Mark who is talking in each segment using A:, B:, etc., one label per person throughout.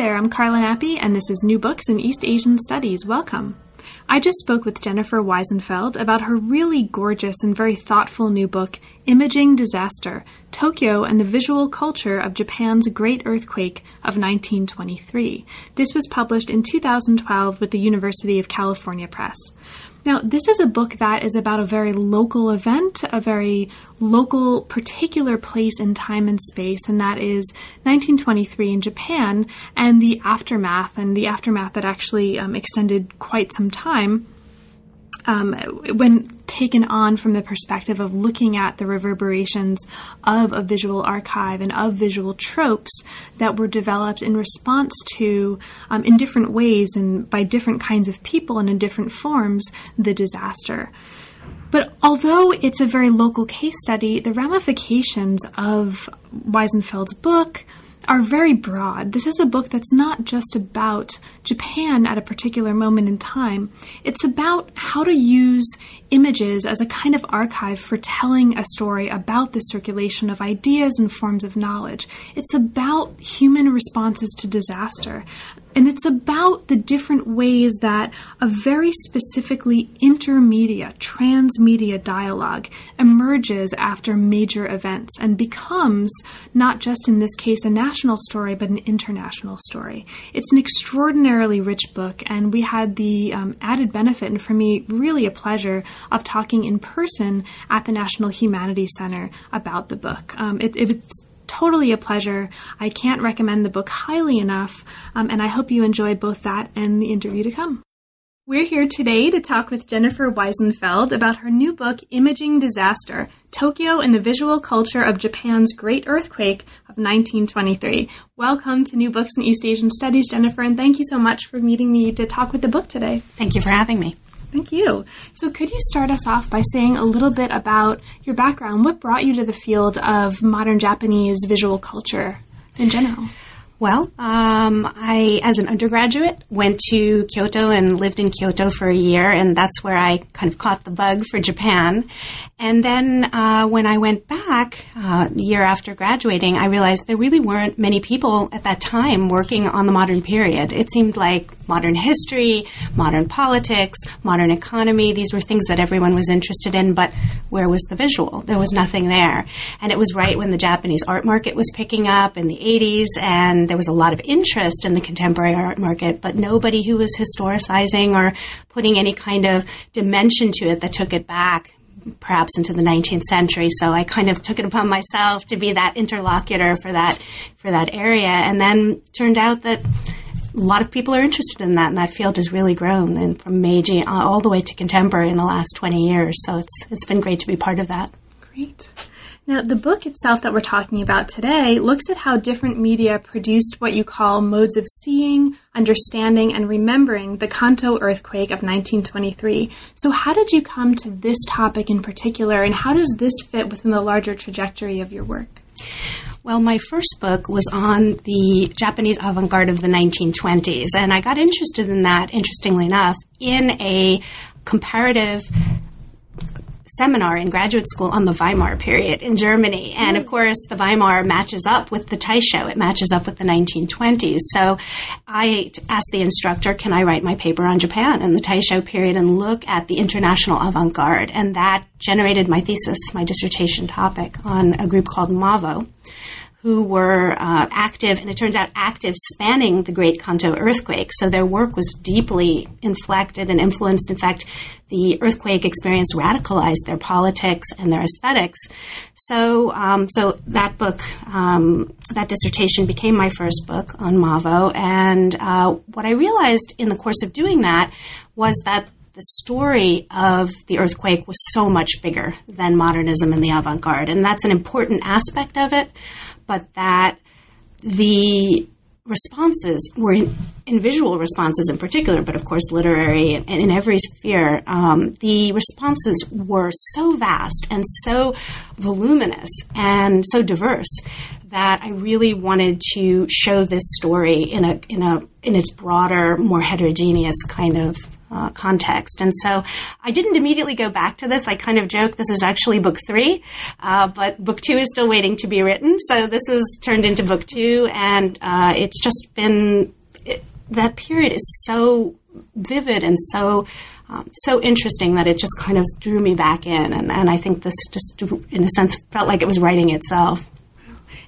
A: There, I'm Carla Nappi, and this is New Books in East Asian Studies. Welcome. I just spoke with Jennifer Weisenfeld about her really gorgeous and very thoughtful new book, Imaging Disaster Tokyo and the Visual Culture of Japan's Great Earthquake of 1923. This was published in 2012 with the University of California Press. Now, this is a book that is about a very local event, a very local, particular place in time and space, and that is 1923 in Japan and the aftermath, and the aftermath that actually um, extended quite some time um, when taken on from the perspective of looking at the reverberations of a visual archive and of visual tropes that were developed in response to, um, in different ways and by different kinds of people and in different forms, the disaster. But although it's a very local case study, the ramifications of Weisenfeld's book, are very broad. This is a book that's not just about Japan at a particular moment in time, it's about how to use images as a kind of archive for telling a story about the circulation of ideas and forms of knowledge. It's about human responses to disaster. And it's about the different ways that a very specifically intermedia, transmedia dialogue emerges after major events and becomes not just in this case a national story, but an international story. It's an extraordinarily rich book, and we had the um, added benefit, and for me, really a pleasure, of talking in person at the National Humanities Center about the book. Um, it, it's totally a pleasure. I can't recommend the book highly enough, um, and I hope you enjoy both that and the interview to come. We're here today to talk with Jennifer Weisenfeld about her new book, Imaging Disaster Tokyo and the Visual Culture of Japan's Great Earthquake of 1923. Welcome to New Books in East Asian Studies, Jennifer, and thank you so much for meeting me to talk with the book today.
B: Thank you for having me.
A: Thank you. So, could you start us off by saying a little bit about your background? What brought you to the field of modern Japanese visual culture in general?
B: Well, um, I, as an undergraduate, went to Kyoto and lived in Kyoto for a year, and that's where I kind of caught the bug for Japan. And then uh, when I went back, uh, year after graduating, I realized there really weren't many people at that time working on the modern period. It seemed like modern history, modern politics, modern economy, these were things that everyone was interested in, but where was the visual? There was nothing there. And it was right when the Japanese art market was picking up in the 80s, and there was a lot of interest in the contemporary art market, but nobody who was historicizing or putting any kind of dimension to it that took it back perhaps into the 19th century. So I kind of took it upon myself to be that interlocutor for that for that area, and then turned out that a lot of people are interested in that, and that field has really grown, and from Meiji all the way to contemporary in the last 20 years. So it's it's been great to be part of that.
A: Great. Now, the book itself that we're talking about today looks at how different media produced what you call modes of seeing, understanding, and remembering the Kanto earthquake of 1923. So, how did you come to this topic in particular, and how does this fit within the larger trajectory of your work?
B: Well, my first book was on the Japanese avant garde of the 1920s, and I got interested in that, interestingly enough, in a comparative seminar in graduate school on the Weimar period in Germany. And of mm. course, the Weimar matches up with the Taisho. It matches up with the 1920s. So I asked the instructor, can I write my paper on Japan and the Taisho period and look at the international avant-garde? And that generated my thesis, my dissertation topic on a group called MAVO who were uh, active, and it turns out active spanning the Great Kanto earthquake. So their work was deeply inflected and influenced. In fact, the earthquake experience radicalized their politics and their aesthetics. So, um, so that book, um, that dissertation became my first book on Mavo. And uh, what I realized in the course of doing that was that the story of the earthquake was so much bigger than modernism and the avant garde. And that's an important aspect of it but that the responses were in, in, visual responses in particular, but of course literary and, in every sphere. Um, the responses were so vast and so voluminous and so diverse that I really wanted to show this story in a in a in its broader, more heterogeneous kind of uh, context. And so I didn't immediately go back to this. I kind of joke this is actually book three, uh, but book two is still waiting to be written. So this is turned into book two, and uh, it's just been it, that period is so vivid and so. Um, so interesting that it just kind of drew me back in, and, and I think this just, in a sense, felt like it was writing itself.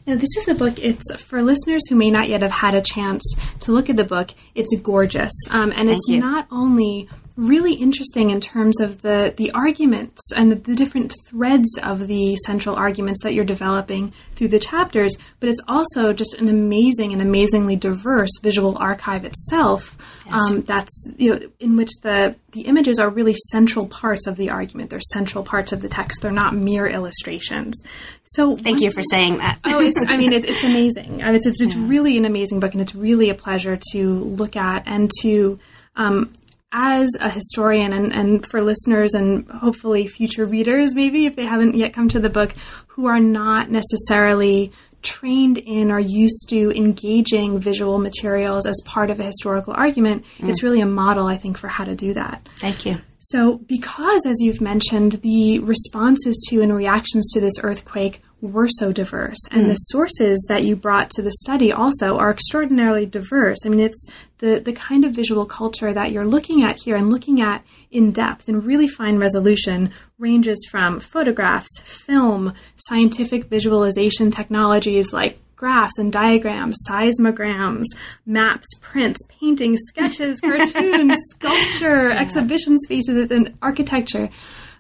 A: Now, this is a book. It's for listeners who may not yet have had a chance to look at the book. It's gorgeous, um, and
B: Thank
A: it's
B: you.
A: not only really interesting in terms of the the arguments and the, the, different threads of the central arguments that you're developing through the chapters, but it's also just an amazing and amazingly diverse visual archive itself. Yes. Um, that's you know in which the the images are really central parts of the argument. They're central parts of the text. They're not mere illustrations. So
B: thank you for saying that.
A: oh, it's, I mean, it's, it's amazing. I mean, it's, it's, it's yeah. really an amazing book, and it's really a pleasure to look at and to um, as a historian and, and for listeners and hopefully future readers, maybe if they haven't yet come to the book, who are not necessarily trained in or used to engaging visual materials as part of a historical argument, mm. it's really a model, I think, for how to do that.
B: Thank you.
A: So, because, as you've mentioned, the responses to and reactions to this earthquake were so diverse. And mm. the sources that you brought to the study also are extraordinarily diverse. I mean, it's the, the kind of visual culture that you're looking at here and looking at in depth and really fine resolution ranges from photographs, film, scientific visualization technologies like graphs and diagrams, seismograms, maps, prints, paintings, sketches, cartoons, sculpture, yeah. exhibition spaces, and architecture.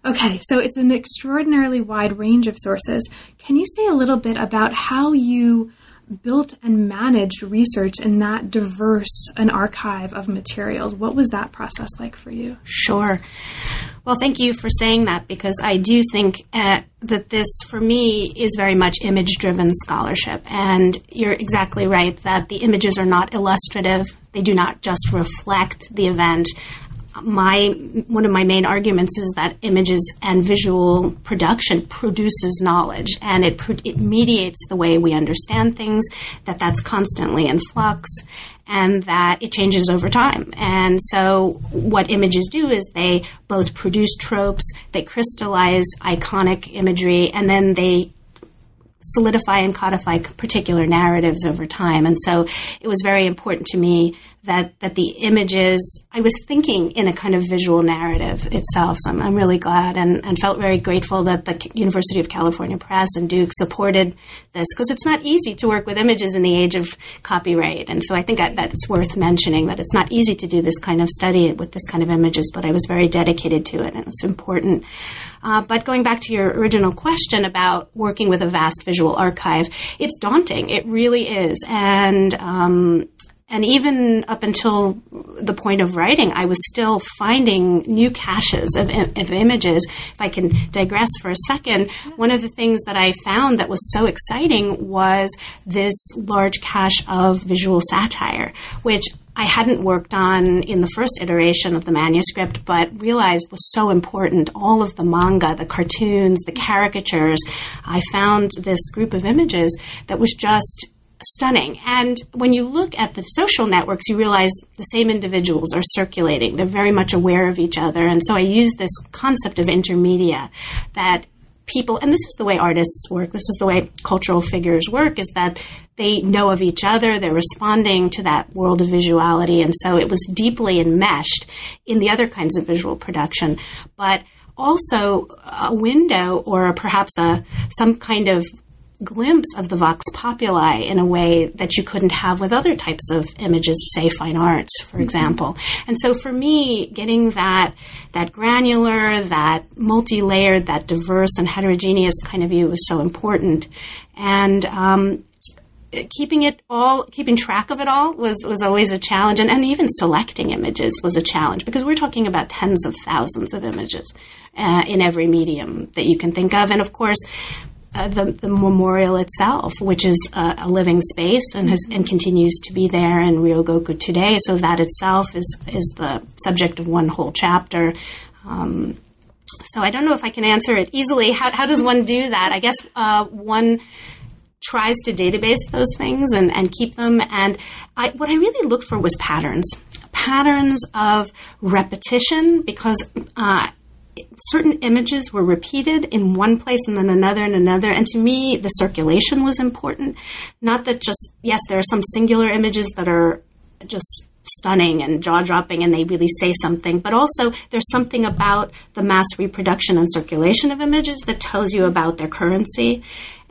A: Okay, so it's an extraordinarily wide range of sources. Can you say a little bit about how you built and managed research in that diverse an archive of materials? What was that process like for you?
B: Sure. Well, thank you for saying that because I do think uh, that this, for me, is very much image driven scholarship. And you're exactly right that the images are not illustrative, they do not just reflect the event my one of my main arguments is that images and visual production produces knowledge and it, it mediates the way we understand things that that's constantly in flux and that it changes over time and so what images do is they both produce tropes they crystallize iconic imagery and then they solidify and codify particular narratives over time. And so it was very important to me that, that the images, I was thinking in a kind of visual narrative itself. So I'm, I'm really glad and, and felt very grateful that the University of California Press and Duke supported this because it's not easy to work with images in the age of copyright. And so I think that, that's worth mentioning that it's not easy to do this kind of study with this kind of images, but I was very dedicated to it and it was important. Uh, but going back to your original question about working with a vast visual archive, it's daunting. It really is. And um, and even up until the point of writing, I was still finding new caches of, of, images. If I can digress for a second, one of the things that I found that was so exciting was this large cache of visual satire, which I hadn't worked on in the first iteration of the manuscript, but realized was so important. All of the manga, the cartoons, the caricatures. I found this group of images that was just stunning. And when you look at the social networks, you realize the same individuals are circulating. They're very much aware of each other. And so I use this concept of intermedia that people, and this is the way artists work, this is the way cultural figures work, is that they know of each other, they're responding to that world of visuality, and so it was deeply enmeshed in the other kinds of visual production. But also a window or perhaps a some kind of glimpse of the vox populi in a way that you couldn't have with other types of images, say fine arts, for mm-hmm. example. And so for me, getting that that granular, that multi-layered, that diverse and heterogeneous kind of view was so important. And um, keeping it all, keeping track of it all was, was always a challenge. And, and even selecting images was a challenge because we're talking about tens of thousands of images uh, in every medium that you can think of. And of course, uh, the, the memorial itself, which is a, a living space and has and continues to be there in Ryogoku today. So that itself is is the subject of one whole chapter. Um, so I don't know if I can answer it easily. How, how does one do that? I guess uh, one tries to database those things and, and keep them. And I, what I really looked for was patterns, patterns of repetition, because uh, certain images were repeated in one place and then another and another. And to me, the circulation was important. Not that just, yes, there are some singular images that are just stunning and jaw dropping and they really say something, but also there's something about the mass reproduction and circulation of images that tells you about their currency.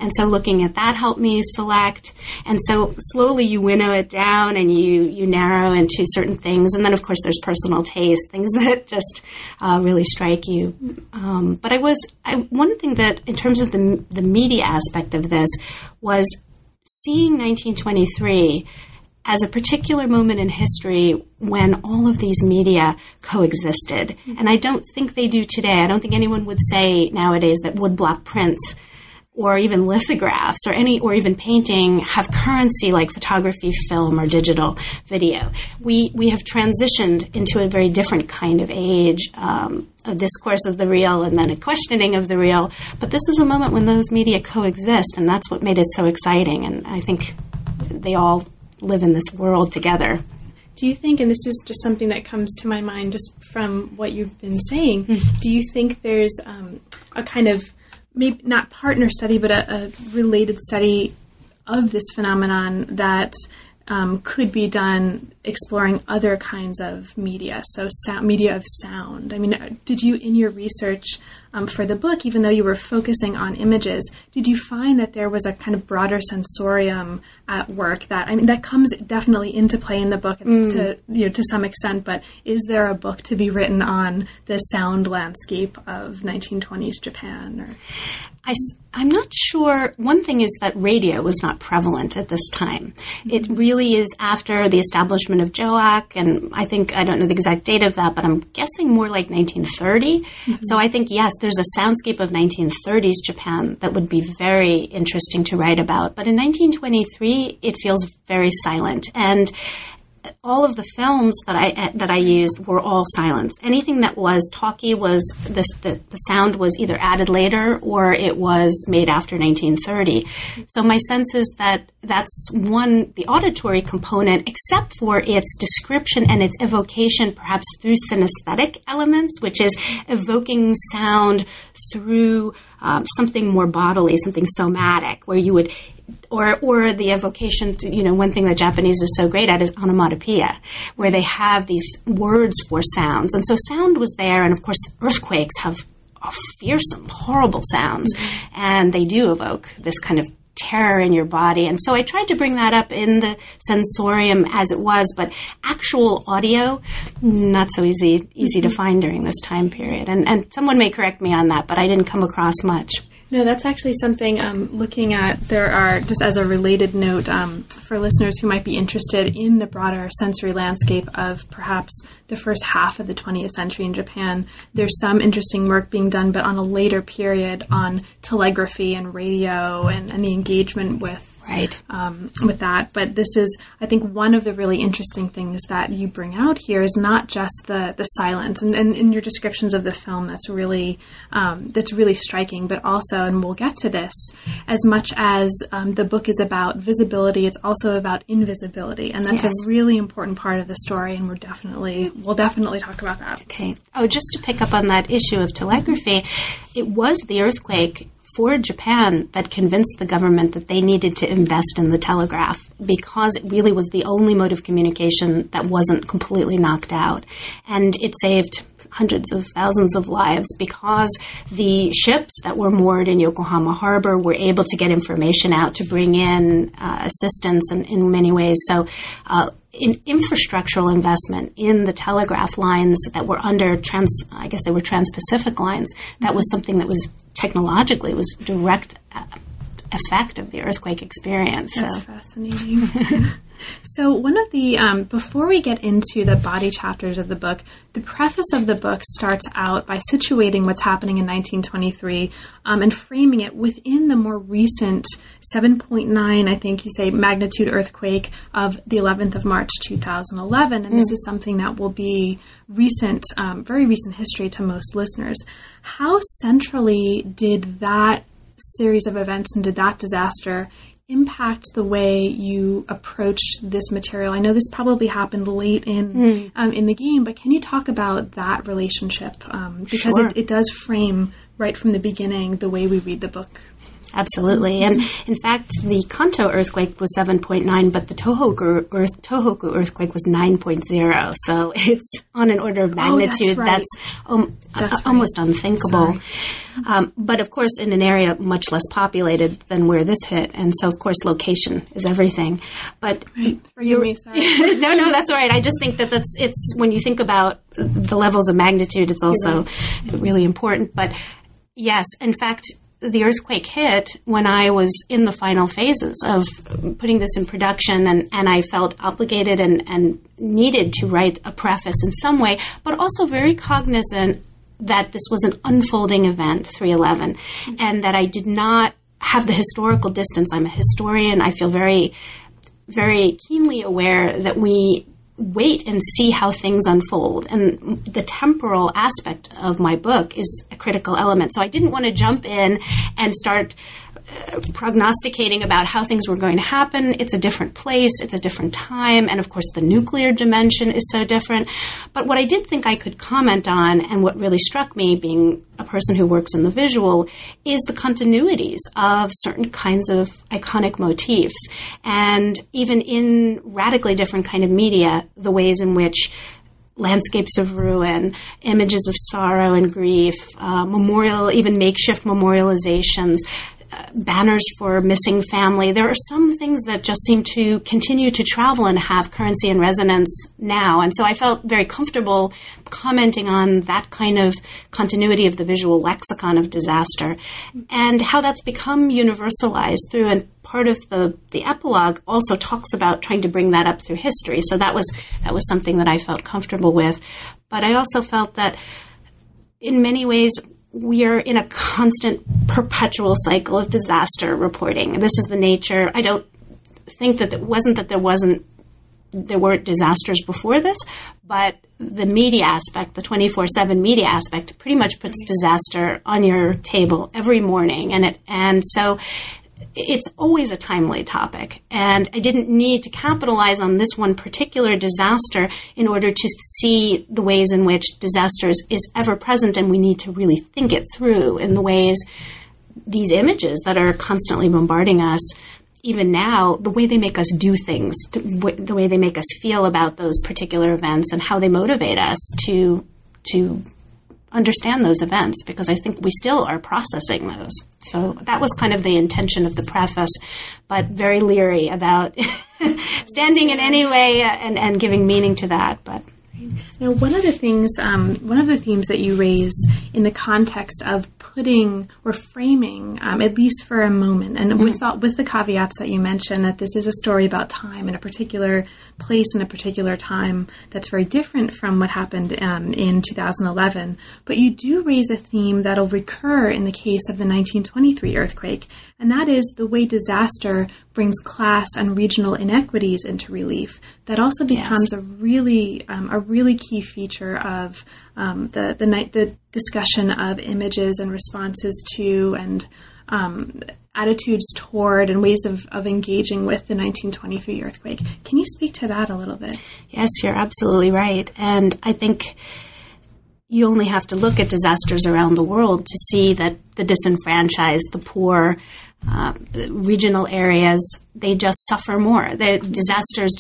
B: And so looking at that helped me select. And so slowly you winnow it down and you, you narrow into certain things. And then, of course, there's personal taste, things that just uh, really strike you. Um, but I was, I, one thing that, in terms of the, the media aspect of this, was seeing 1923 as a particular moment in history when all of these media coexisted. And I don't think they do today. I don't think anyone would say nowadays that woodblock prints or even lithographs or any or even painting have currency like photography, film, or digital video. We we have transitioned into a very different kind of age, um, a discourse of the real and then a questioning of the real. But this is a moment when those media coexist, and that's what made it so exciting. And I think they all live in this world together.
A: Do you think, and this is just something that comes to my mind just from what you've been saying, mm. do you think there's um, a kind of maybe not partner study, but a, a related study of this phenomenon that um, could be done exploring other kinds of media, so sound, media of sound. I mean, did you, in your research um, for the book, even though you were focusing on images, did you find that there was a kind of broader sensorium at work that I mean that comes definitely into play in the book mm. to you know to some extent, but is there a book to be written on the sound landscape of 1920s Japan? Or
B: I, I'm not sure. One thing is that radio was not prevalent at this time. Mm-hmm. It really is after the establishment of JOAK, and I think, I don't know the exact date of that, but I'm guessing more like 1930. Mm-hmm. So I think, yes, there's a soundscape of 1930s Japan that would be very interesting to write about. But in 1923, it feels very silent. And all of the films that I that I used were all silence. Anything that was talkie was the, the, the sound was either added later or it was made after 1930. So my sense is that that's one the auditory component, except for its description and its evocation, perhaps through synesthetic elements, which is evoking sound through um, something more bodily, something somatic, where you would or or the evocation to, you know one thing that Japanese is so great at is onomatopoeia where they have these words for sounds. And so sound was there and of course earthquakes have fearsome horrible sounds. Mm-hmm. and they do evoke this kind of terror in your body. And so I tried to bring that up in the sensorium as it was but actual audio not so easy easy mm-hmm. to find during this time period. And and someone may correct me on that but I didn't come across much
A: no, that's actually something um, looking at. There are, just as a related note um, for listeners who might be interested in the broader sensory landscape of perhaps the first half of the 20th century in Japan, there's some interesting work being done, but on a later period on telegraphy and radio and, and the engagement with
B: right.
A: um, with that. But this is i think one of the really interesting things that you bring out here is not just the the silence and, and in your descriptions of the film that's really um, that's really striking but also and we'll get to this as much as um, the book is about visibility it's also about invisibility. And that's yes. a really important part of the story and we're definitely we'll definitely talk about that.
B: Okay. Oh just to pick up on that issue of telegraphy it was the earthquake for Japan that convinced the government that they needed to invest in the telegraph because it really was the only mode of communication that wasn't completely knocked out. And it saved hundreds of thousands of lives because the ships that were moored in Yokohama Harbor were able to get information out to bring in uh, assistance in, in, many ways. So, uh, in infrastructural investment in the telegraph lines that were under trans, I guess they were trans-Pacific lines. That was something that was technologically was direct effect of the earthquake experience.
A: That's so. fascinating. So, one of the, um, before we get into the body chapters of the book, the preface of the book starts out by situating what's happening in 1923 um, and framing it within the more recent 7.9, I think you say, magnitude earthquake of the 11th of March 2011. And mm. this is something that will be recent, um, very recent history to most listeners. How centrally did that series of events and did that disaster impact the way you approached this material? I know this probably happened late in mm. um, in the game, but can you talk about that relationship um, because sure. it, it does frame right from the beginning the way we read the book.
B: Absolutely. And in fact, the Kanto earthquake was 7.9, but the Tohoku, earth, Tohoku earthquake was 9.0. So it's on an order of magnitude
A: oh, that's, right.
B: that's, um, that's right. almost unthinkable. Um, but of course, in an area much less populated than where this hit. And so, of course, location is everything. But
A: right. Forgive me, sorry.
B: no, no, that's all right. I just think that that's, it's, when you think about the levels of magnitude, it's also really important. But yes, in fact, the earthquake hit when I was in the final phases of putting this in production, and, and I felt obligated and, and needed to write a preface in some way, but also very cognizant that this was an unfolding event, 311, and that I did not have the historical distance. I'm a historian. I feel very, very keenly aware that we wait and see how things unfold. And the temporal aspect of my book is a critical element. So I didn't want to jump in and start prognosticating about how things were going to happen. It's a different place, it's a different time, and of course, the nuclear dimension is so different. But what I did think I could comment on, and what really struck me, being a person who works in the visual, is the continuities of certain kinds of iconic motifs. And even in radically different kind of media, the ways in which landscapes of ruin, images of sorrow and grief, uh, memorial, even makeshift memorializations, banners for missing family. There are some things that just seem to continue to travel and have currency and resonance now. And so I felt very comfortable commenting on that kind of continuity of the visual lexicon of disaster and how that's become universalized through and part of the, the epilogue also talks about trying to bring that up through history. So that was that was something that I felt comfortable with. But I also felt that in many ways we are in a constant perpetual cycle of disaster reporting. This is the nature. I don't think that it wasn't that there wasn't there weren't disasters before this, but the media aspect, the 24/7 media aspect pretty much puts disaster on your table every morning and it and so it's always a timely topic. And I didn't need to capitalize on this one particular disaster in order to see the ways in which disasters is ever present. And we need to really think it through in the ways these images that are constantly bombarding us. Even now, the way they make us do things, the way they make us feel about those particular events, and how they motivate us to to understand those events because I think we still are processing those. So that was kind of the intention of the preface, but very leery about standing in any way and, and giving meaning to that. But
A: now, one of the things, um, one of the themes that you raise in the context of putting or framing, um, at least for a moment, and mm-hmm. with the, with the caveats that you mentioned, that this is a story about time in a particular place in a particular time that's very different from what happened um, in 2011. But you do raise a theme that'll recur in the case of the 1923 earthquake, and that is the way disaster brings class and regional inequities into relief. That also becomes yes. a really um, a really key feature of um, the the night the discussion of images and responses to and um, attitudes toward and ways of, of engaging with the 1923 earthquake. Can you speak to that a little bit?
B: Yes, you're absolutely right. And I think you only have to look at disasters around the world to see that the disenfranchised, the poor, uh, regional areas, they just suffer more. The disasters,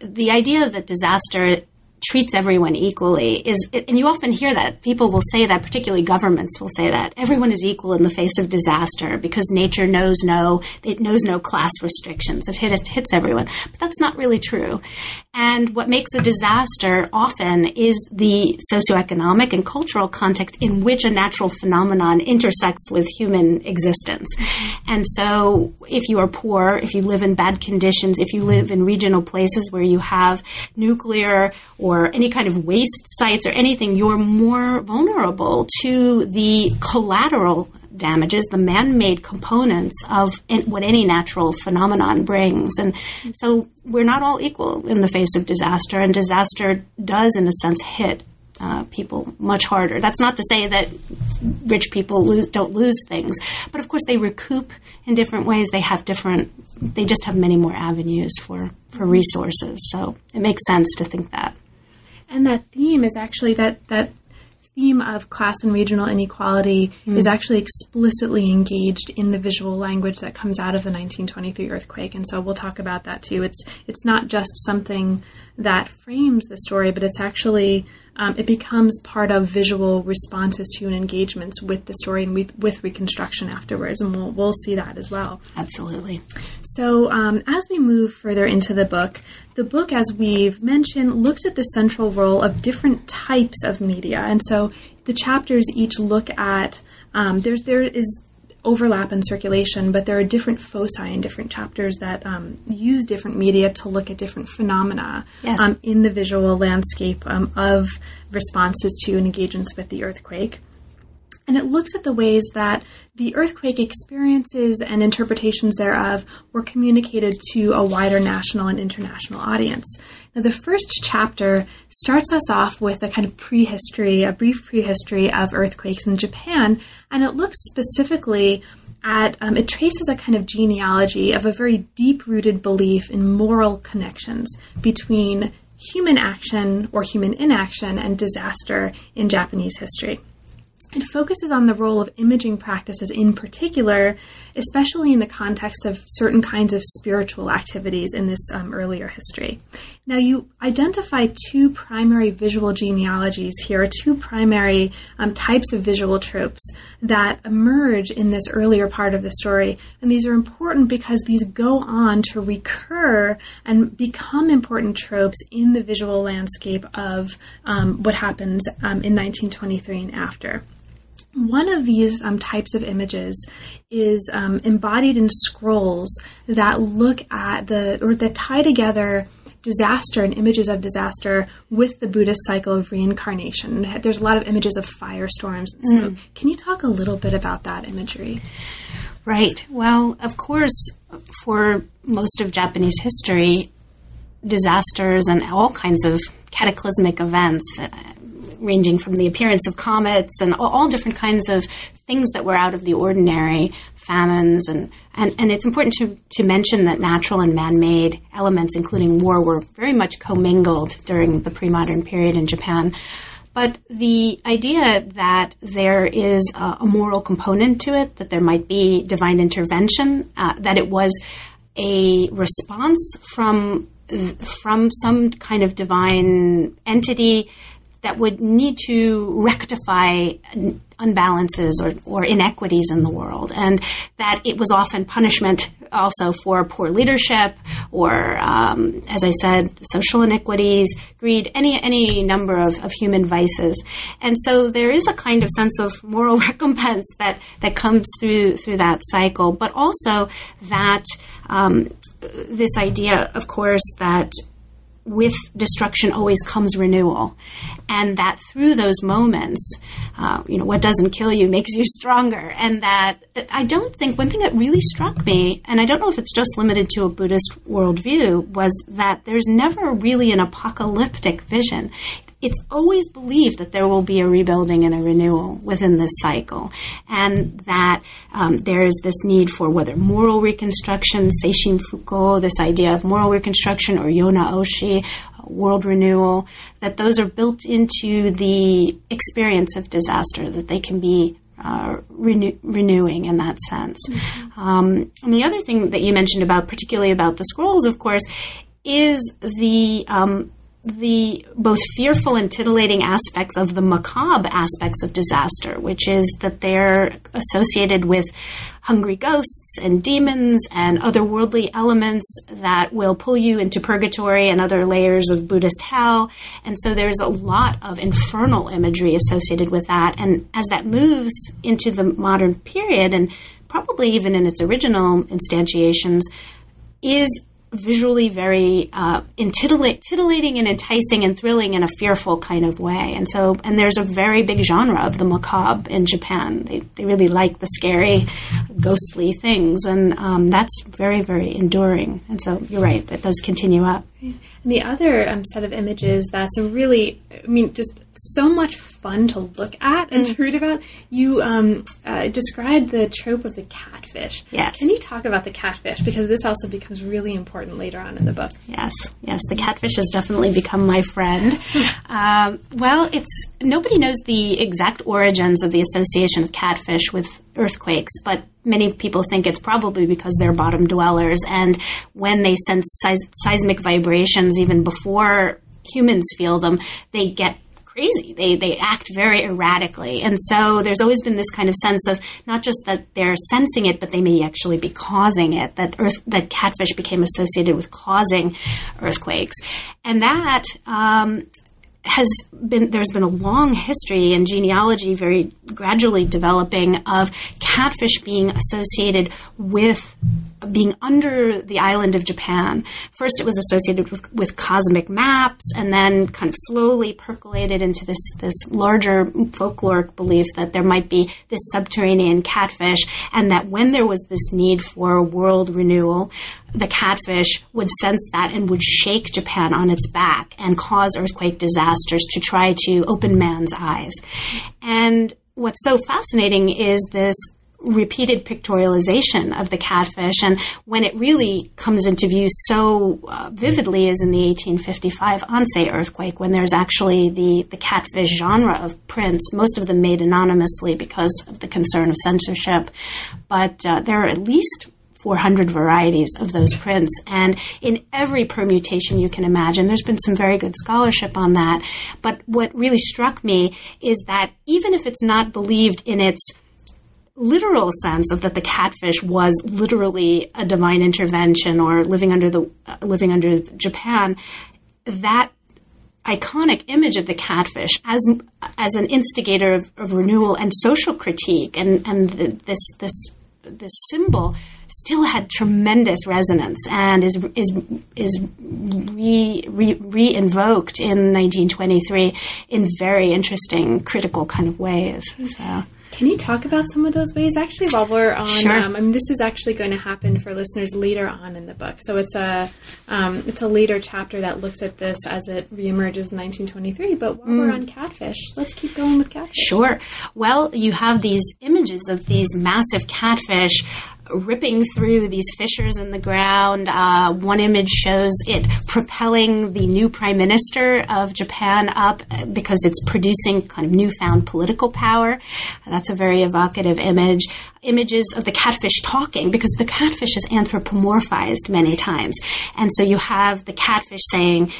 B: the idea that disaster treats everyone equally is and you often hear that people will say that particularly governments will say that everyone is equal in the face of disaster because nature knows no it knows no class restrictions. It, hit, it hits everyone. But that's not really true. And what makes a disaster often is the socioeconomic and cultural context in which a natural phenomenon intersects with human existence. And so, if you are poor, if you live in bad conditions, if you live in regional places where you have nuclear or any kind of waste sites or anything, you're more vulnerable to the collateral damages, the man-made components of what any natural phenomenon brings. And so we're not all equal in the face of disaster, and disaster does, in a sense, hit uh, people much harder. That's not to say that rich people lose, don't lose things, but of course they recoup in different ways. They have different. They just have many more avenues for for resources. So it makes sense to think that.
A: And that theme is actually that that theme of class and regional inequality mm. is actually explicitly engaged in the visual language that comes out of the 1923 earthquake and so we'll talk about that too it's it's not just something that frames the story but it's actually um, it becomes part of visual responses to and engagements with the story and with, with reconstruction afterwards, and we'll, we'll see that as well.
B: Absolutely.
A: So, um, as we move further into the book, the book, as we've mentioned, looks at the central role of different types of media, and so the chapters each look at um, there's there is overlap in circulation, but there are different foci in different chapters that um, use different media to look at different phenomena
B: yes.
A: um, in the visual landscape um, of responses to and engagements with the earthquake and it looks at the ways that the earthquake experiences and interpretations thereof were communicated to a wider national and international audience. The first chapter starts us off with a kind of prehistory, a brief prehistory of earthquakes in Japan, and it looks specifically at, um, it traces a kind of genealogy of a very deep rooted belief in moral connections between human action or human inaction and disaster in Japanese history. It focuses on the role of imaging practices in particular, especially in the context of certain kinds of spiritual activities in this um, earlier history. Now, you identify two primary visual genealogies here, two primary um, types of visual tropes that emerge in this earlier part of the story. And these are important because these go on to recur and become important tropes in the visual landscape of um, what happens um, in 1923 and after. One of these um, types of images is um, embodied in scrolls that look at the or that tie together disaster and images of disaster with the Buddhist cycle of reincarnation. There's a lot of images of firestorms. Mm. Can you talk a little bit about that imagery?
B: Right. Well, of course, for most of Japanese history, disasters and all kinds of cataclysmic events ranging from the appearance of comets and all, all, different kinds of things that were out of the ordinary, famines, and, and, and it's important to, to mention that natural and man made elements, including war, were very much commingled during the pre modern period in Japan. But the idea that there is a, moral component to it, that there might be divine intervention, uh, that it was a response from from some kind of divine entity that would need to rectify unbalances or, or inequities in the world, and that it was often punishment also for poor leadership or, um, as I said, social inequities, greed, any any number of, of human vices. And so there is a kind of sense of moral recompense that that comes through through that cycle, but also that um, this idea, of course, that with destruction always comes renewal, and that through those moments, uh, you know, what doesn't kill you makes you stronger. And that I don't think one thing that really struck me, and I don't know if it's just limited to a Buddhist worldview, was that there's never really an apocalyptic vision it's always believed that there will be a rebuilding and a renewal within this cycle, and that um, there is this need for whether moral reconstruction, Seishin Fukko, this idea of moral reconstruction, or Yonaoshi, world renewal, that those are built into the experience of disaster, that they can be uh, renew- renewing in that sense. Mm-hmm. Um, and the other thing that you mentioned about, particularly about the scrolls, of course, is the um, the both fearful and titillating aspects of the macabre aspects of disaster, which is that they're associated with hungry ghosts and demons and otherworldly elements that will pull you into purgatory and other layers of Buddhist hell. And so there's a lot of infernal imagery associated with that. And as that moves into the modern period, and probably even in its original instantiations, is visually very uh, titillating and enticing and thrilling in a fearful kind of way. And so, and there's a very big genre of the macabre in Japan. They, they really like the scary, ghostly things, and um, that's very, very enduring. And so, you're right, that does continue up.
A: And the other um, set of images that's a really, I mean, just so much fun to look at and mm. to read about. You um, uh, described the trope of the catfish.
B: Yes.
A: Can you talk about the catfish? Because this also becomes really important later on in the book.
B: Yes, yes. The catfish has definitely become my friend. um, well, it's nobody knows the exact origins of the association of catfish with earthquakes, but many people think it's probably because they're bottom dwellers. And when they sense seis- seismic vibrations, even before humans feel them, they get crazy. They they act very erratically, and so there's always been this kind of sense of not just that they're sensing it, but they may actually be causing it. That earth that catfish became associated with causing earthquakes, and that um, has been there's been a long history and genealogy very gradually developing of catfish being associated with being under the island of Japan. First, it was associated with, with cosmic maps, and then kind of slowly percolated into this this larger folkloric belief that there might be this subterranean catfish, and that when there was this need for world renewal, the catfish would sense that and would shake Japan on its back and cause earthquake disasters to try to open man's eyes. And what's so fascinating is this repeated pictorialization of the catfish. And when it really comes into view so uh, vividly is in the 1855 Ansei earthquake, when there's actually the, the catfish genre of prints, most of them made anonymously because of the concern of censorship. But uh, there are at least 400 varieties of those prints. And in every permutation you can imagine, there's been some very good scholarship on that. But what really struck me is that even if it's not believed in its literal sense of that the catfish was literally a divine intervention or living under the uh, living under Japan that iconic image of the catfish as as an instigator of, of renewal and social critique and and the, this this this symbol still had tremendous resonance and is is is re, re, re-invoked in 1923 in very interesting critical kind of ways. So
A: can you talk about some of those ways? Actually, while we're on,
B: sure.
A: um, I mean, this is actually going to happen for listeners later on in the book. So it's a um, it's a later chapter that looks at this as it reemerges in 1923. But while mm. we're on catfish, let's keep going with catfish.
B: Sure. Well, you have these images of these massive catfish ripping through these fissures in the ground. Uh, one image shows it propelling the new prime minister of Japan up uh, because it's producing kind of newfound political power. That's a very evocative image. Images of the catfish talking because the catfish is anthropomorphized many times. And so you have the catfish saying,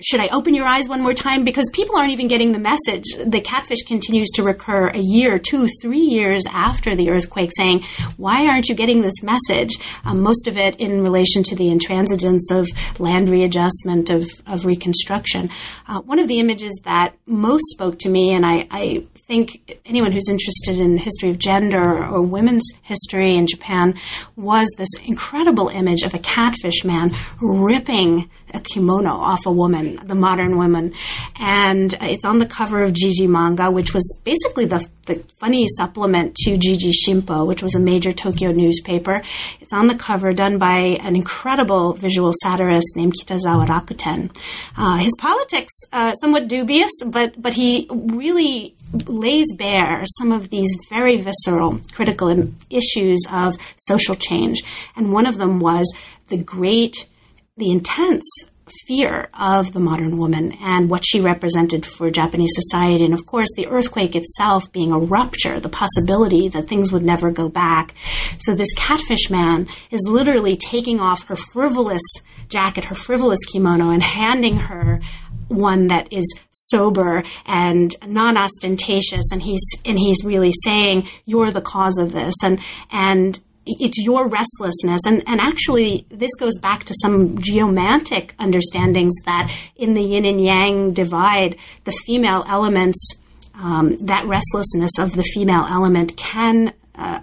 B: should I open your eyes one more time? Because people aren't even getting the message. The catfish continues to recur a year, two, three years after the earthquake, saying, Why aren't you getting this message? Um, most of it in relation to the intransigence of land readjustment, of, of reconstruction. Uh, one of the images that most spoke to me, and I, I think anyone who's interested in the history of gender or women's history in Japan, was this incredible image of a catfish man ripping a kimono off a woman, the modern woman. And it's on the cover of Jiji Manga, which was basically the, the funny supplement to Jiji Shimpo, which was a major Tokyo newspaper. It's on the cover, done by an incredible visual satirist named Kitazawa Rakuten. Uh, his politics, uh, somewhat dubious, but, but he really lays bare some of these very visceral, critical issues of social change. And one of them was the great the intense fear of the modern woman and what she represented for Japanese society. And of course, the earthquake itself being a rupture, the possibility that things would never go back. So this catfish man is literally taking off her frivolous jacket, her frivolous kimono, and handing her one that is sober and non-ostentatious and he's and he's really saying you're the cause of this and and it's your restlessness. And and actually this goes back to some geomantic understandings that in the yin and yang divide the female elements um, that restlessness of the female element can uh,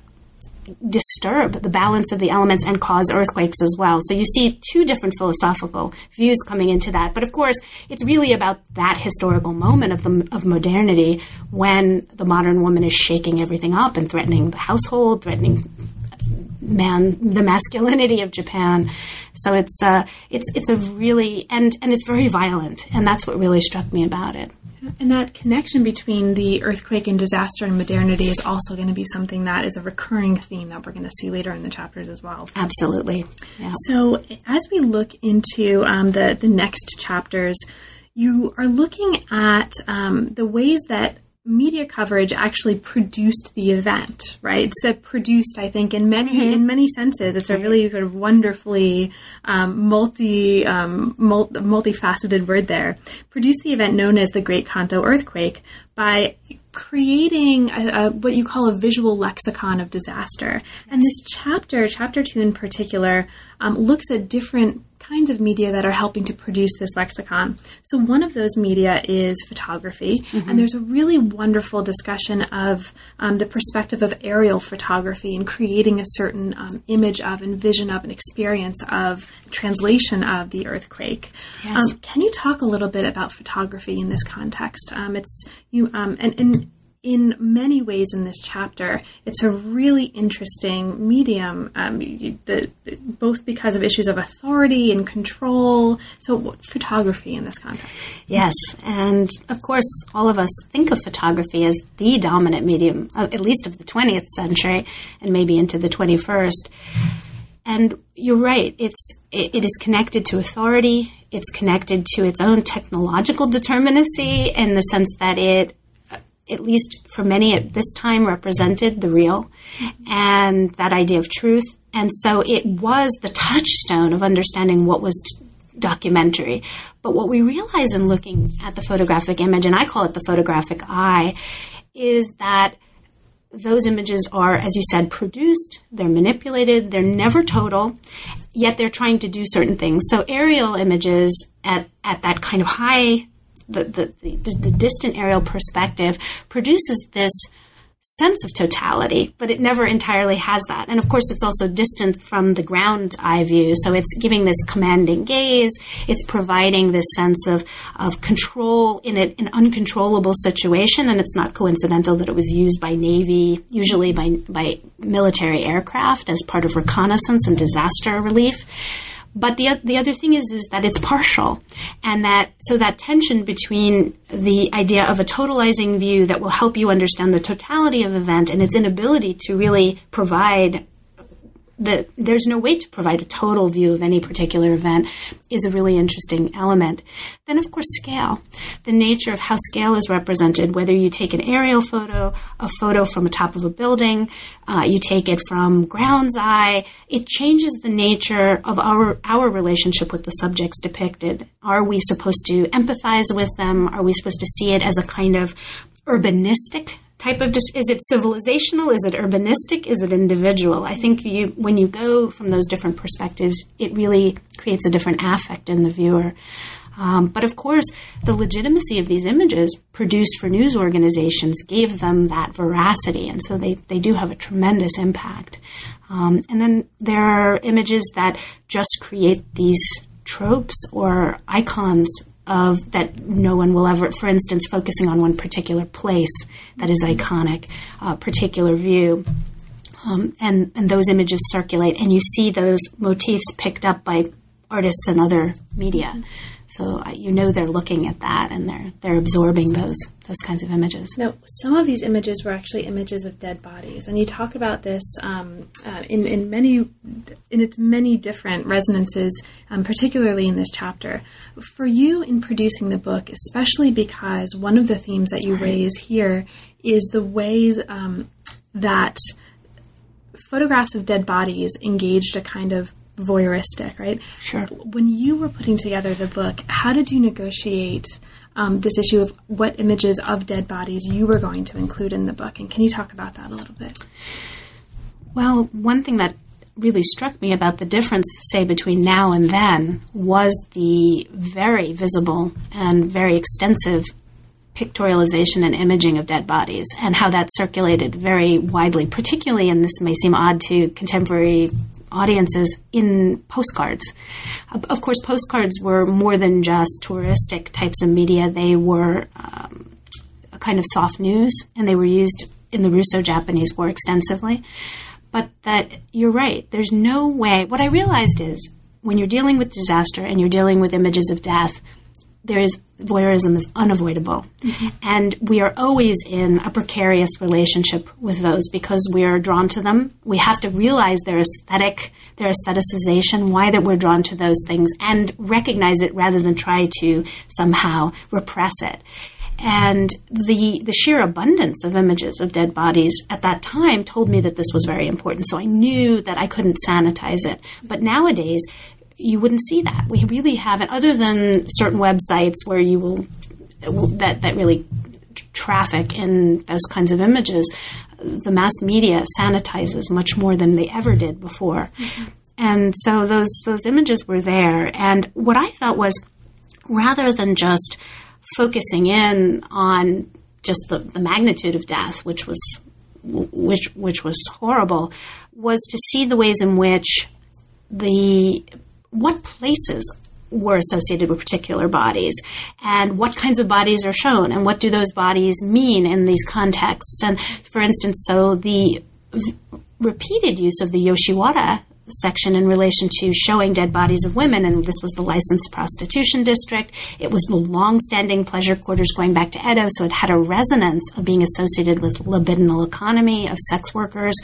B: disturb the balance of the elements and cause earthquakes as well. So you see two different philosophical views coming into that. But of course, it's really about that historical moment of the, of modernity when the modern woman is shaking everything up and threatening the household, threatening man the masculinity of Japan. So it's uh, it's it's a really and and it's very violent, and that's what really struck me about it.
A: And that connection between the earthquake and disaster and modernity is also going to be something that is a recurring theme that we're going to see later in the chapters as well.
B: Absolutely.
A: Yeah. So, as we look into um, the, the next chapters, you are looking at um, the ways that media coverage actually produced the event, right? So produced, I think, in many mm-hmm. in many senses. It's a really sort of wonderfully um, multi um, multifaceted word there. Produced the event known as the Great Kanto earthquake by creating a, a, what you call a visual lexicon of disaster. And this chapter, chapter two in particular, um, looks at different kinds of media that are helping to produce this lexicon. So, one of those media is photography, mm-hmm. and there's a really wonderful discussion of um, the perspective of aerial photography and creating a certain um, image of and vision of an experience of translation of the earthquake. Yes. Um, can you talk a little bit about photography in this context? Um, it's you um, and, and in many ways in this chapter. It's a really interesting medium, um, the, both because of issues of authority and control. So, photography in this context.
B: Yes, and of course, all of us think of photography as the dominant medium, at least of the 20th century, and maybe into the 21st. And you're right; it's it, it is connected to authority. It's connected to its own technological determinacy in the sense that it at least for many at this time, represented the real and that idea of truth. And so it was the touchstone of understanding what was t- documentary. But what we realize in looking at the photographic image, and I call it the photographic eye, is that those images are, as you said, produced, they're manipulated, they're never total, yet they're trying to do certain things. So aerial images at, at that kind of high the, the, the, the distant aerial perspective produces this sense of totality, but it never entirely has that. And of course, it's also distant from the ground eye view. So it's giving this commanding gaze. It's providing this sense of, of control in an uncontrollable situation. And it's not coincidental that it was used by Navy, usually by, by military aircraft as part of reconnaissance and disaster relief. But the the other thing is is that it's partial, and that so that tension between the idea of a totalizing view that will help you understand the totality of event and its inability to really provide that there's no way to provide a total view of any particular event is a really interesting element. Then, of course, scale. The nature of how scale is represented, whether you take an aerial photo, a photo from the top of a building, uh, you take it from ground's eye, it changes the nature of our, our relationship with the subjects depicted. Are we supposed to empathize with them? Are we supposed to see it as a kind of urbanistic type of dis- is it civilizational? Is it urbanistic? Is it individual? I think you when you go from those different perspectives it really creates a different affect in the viewer. Um, but of course the legitimacy of these images produced for news organizations gave them that veracity and so they, they do have a tremendous impact. Um, and then there are images that just create these tropes or icons of that no one will ever, for instance, focusing on one particular place that is iconic, a particular view. Um, and, and those images circulate, and you see those motifs picked up by artists and other media. So uh, you know they're looking at that and they're they're absorbing those those kinds of images.
A: Now, some of these images were actually images of dead bodies, and you talk about this um, uh, in in many in its many different resonances, um, particularly in this chapter. For you in producing the book, especially because one of the themes that you right. raise here is the ways um, that photographs of dead bodies engaged a kind of voyeuristic, right?
B: Sure.
A: When you were putting together the book, how did you negotiate um, this issue of what images of dead bodies you were going to include in the book? And can you talk about that a little bit?
B: Well, one thing that really struck me about the difference, say, between now and then was the very visible and very extensive pictorialization and imaging of dead bodies and how that circulated very widely, particularly, and this may seem odd to contemporary audiences, in postcards. Of course, postcards were more than just touristic types of media, they were um, a kind of soft news, and they were used in the Russo Japanese War extensively. But that you're right, there's no way. What I realized is when you're dealing with disaster and you're dealing with images of death, there is voyeurism is unavoidable. Mm-hmm. And we are always in a precarious relationship with those because we are drawn to them. We have to realize their aesthetic, their aestheticization, why that we're drawn to those things and recognize it rather than try to somehow repress it. And the the sheer abundance of images of dead bodies at that time told me that this was very important. So I knew that I couldn't sanitize it. But nowadays, you wouldn't see that. We really haven't, other than certain websites where you will that that really traffic in those kinds of images. The mass media sanitizes much more than they ever did before, mm-hmm. and so those those images were there. And what I felt was, rather than just focusing in on just the, the magnitude of death, which was which which was horrible, was to see the ways in which the what places were associated with particular bodies and what kinds of bodies are shown and what do those bodies mean in these contexts. And for instance, so the v- repeated use of the Yoshiwara section in relation to showing dead bodies of women, and this was the licensed prostitution district. It was the long-standing pleasure quarters going back to Edo, so it had a resonance of being associated with libidinal economy of sex workers,